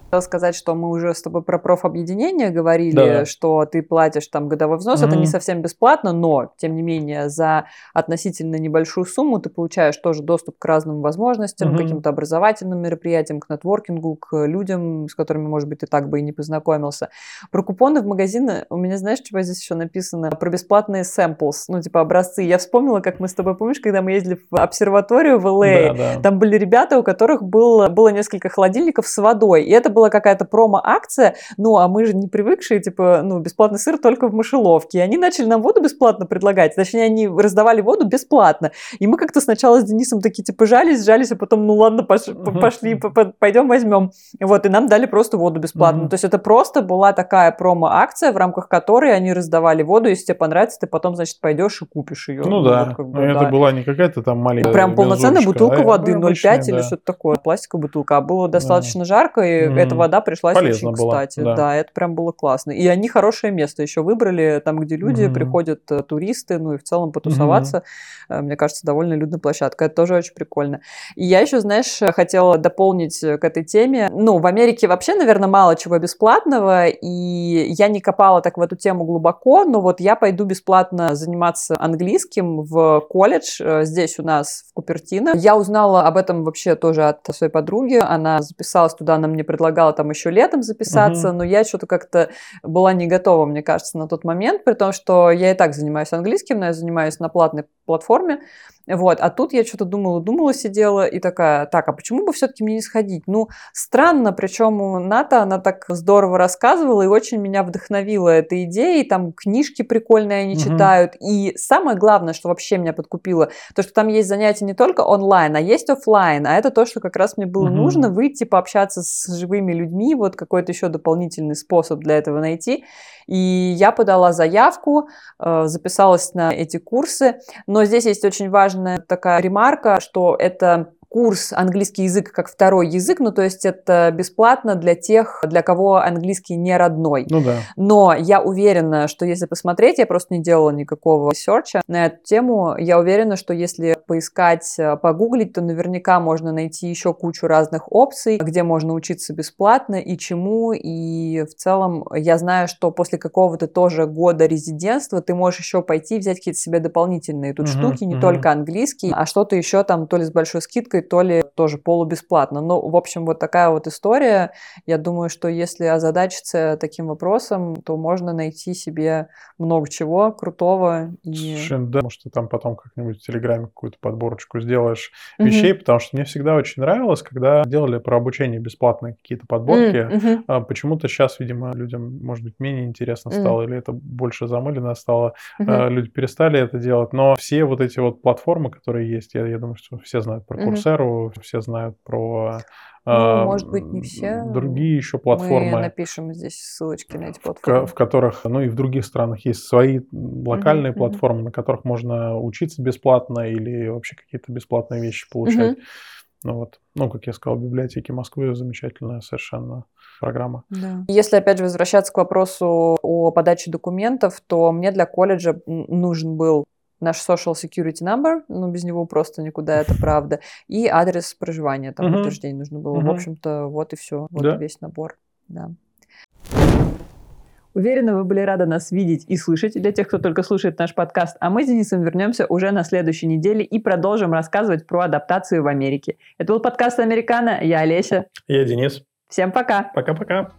Хотела сказать, что мы уже с тобой про профобъединение говорили, да. что ты платишь там годовой взнос, mm-hmm. это не совсем бесплатно, но, тем не менее, за относительно небольшую сумму ты получаешь тоже доступ к разным возможностям, mm-hmm. к каким-то образовательным мероприятиям, к нетворкингу, к людям, с которыми, может быть, ты так бы и не познакомился. Про купоны в магазины у меня, знаешь, что здесь еще написано? Про бесплатные samples, ну, типа образцы. Я вспомнила, как мы с тобой, помнишь, когда мы ездили в обсерваторию в Л.А., да, да. там были ребята, у которых был, было несколько холодильников с водой, и это была какая-то промо-акция, ну, а мы же не привыкшие, типа, ну, бесплатный сыр только в мышеловке. И они начали нам воду бесплатно предлагать, точнее, они раздавали воду бесплатно. И мы как-то сначала с Денисом такие, типа, жались, жались, а потом, ну, ладно, пошли, пойдем возьмем. Вот, и нам дали просто воду бесплатно. То есть это просто была такая промо-акция, в рамках которой они раздавали воду, если тебе понравится, ты потом, значит, пойдешь и купишь ее. Ну, да, как бы, это была не какая-то там маленькая Прям полноценная бутылка а воды, 0,5 или что-то такое, пластиковая бутылка. А было достаточно жарко, и эта вода пришлась Полезно очень была, кстати. Да. да, это прям было классно. И они хорошее место еще выбрали, там, где люди mm-hmm. приходят, э, туристы, ну и в целом потусоваться. Mm-hmm. Мне кажется, довольно людная площадка. Это тоже очень прикольно. И я еще, знаешь, хотела дополнить к этой теме. Ну, в Америке вообще, наверное, мало чего бесплатного, и я не копала так в эту тему глубоко, но вот я пойду бесплатно заниматься английским в колледж э, здесь у нас в Купертино. Я узнала об этом вообще тоже от своей подруги. Она записалась туда, она мне предлагала там еще летом записаться, угу. но я что-то как-то была не готова, мне кажется, на тот момент, при том, что я и так занимаюсь английским, но я занимаюсь на платной платформе. Вот, а тут я что-то думала, думала, сидела и такая, так, а почему бы все-таки мне не сходить? Ну, странно, причем Ната, она так здорово рассказывала и очень меня вдохновила эта идея, и там книжки прикольные они угу. читают, и самое главное, что вообще меня подкупило, то, что там есть занятия не только онлайн, а есть офлайн, а это то, что как раз мне было угу. нужно, выйти, пообщаться с живыми людьми, вот какой-то еще дополнительный способ для этого найти, и я подала заявку, э, записалась на эти курсы, но здесь есть очень важная такая ремарка, что это курс английский язык как второй язык, ну то есть это бесплатно для тех, для кого английский не родной. Ну да. Но я уверена, что если посмотреть, я просто не делала никакого research а на эту тему, я уверена, что если поискать, э, погуглить, то наверняка можно найти еще кучу разных опций, где можно учиться бесплатно и чему, и в целом я знаю, что после какого-то тоже года резидентства ты можешь еще пойти взять какие-то себе дополнительные тут uh-huh, штуки, не uh-huh. только английский, а что-то еще там то ли с большой скидкой, скидкой, то ли тоже полубесплатно. Ну, в общем, вот такая вот история. Я думаю, что если озадачиться таким вопросом, то можно найти себе много чего крутого. И... Совершенно, да, может, ты там потом как-нибудь в Телеграме какую-то какую-то подборочку сделаешь угу. вещей, потому что мне всегда очень нравилось, когда делали про обучение бесплатные какие-то подборки. Угу. Почему-то сейчас, видимо, людям, может быть, менее интересно стало, угу. или это больше замылено стало, угу. люди перестали это делать. Но все вот эти вот платформы, которые есть, я, я думаю, что все знают про Курсеру, угу. все знают про ну, может быть, не все. Другие еще платформы. Мы напишем здесь ссылочки на эти платформы. В, в которых, ну и в других странах есть свои локальные uh-huh, платформы, на которых можно учиться бесплатно или вообще какие-то бесплатные вещи получать. Uh-huh. Ну вот, ну, как я сказал, библиотеки Москвы замечательная совершенно программа. Да. Если, опять же, возвращаться к вопросу о подаче документов, то мне для колледжа нужен был наш social security number, ну, без него просто никуда, это правда, и адрес проживания, там, uh-huh. подтверждение нужно было. Uh-huh. В общем-то, вот и все, вот да. и весь набор, да. Уверена, вы были рады нас видеть и слышать для тех, кто только слушает наш подкаст. А мы с Денисом вернемся уже на следующей неделе и продолжим рассказывать про адаптацию в Америке. Это был подкаст «Американо». Я Олеся. Я Денис. Всем пока. Пока-пока.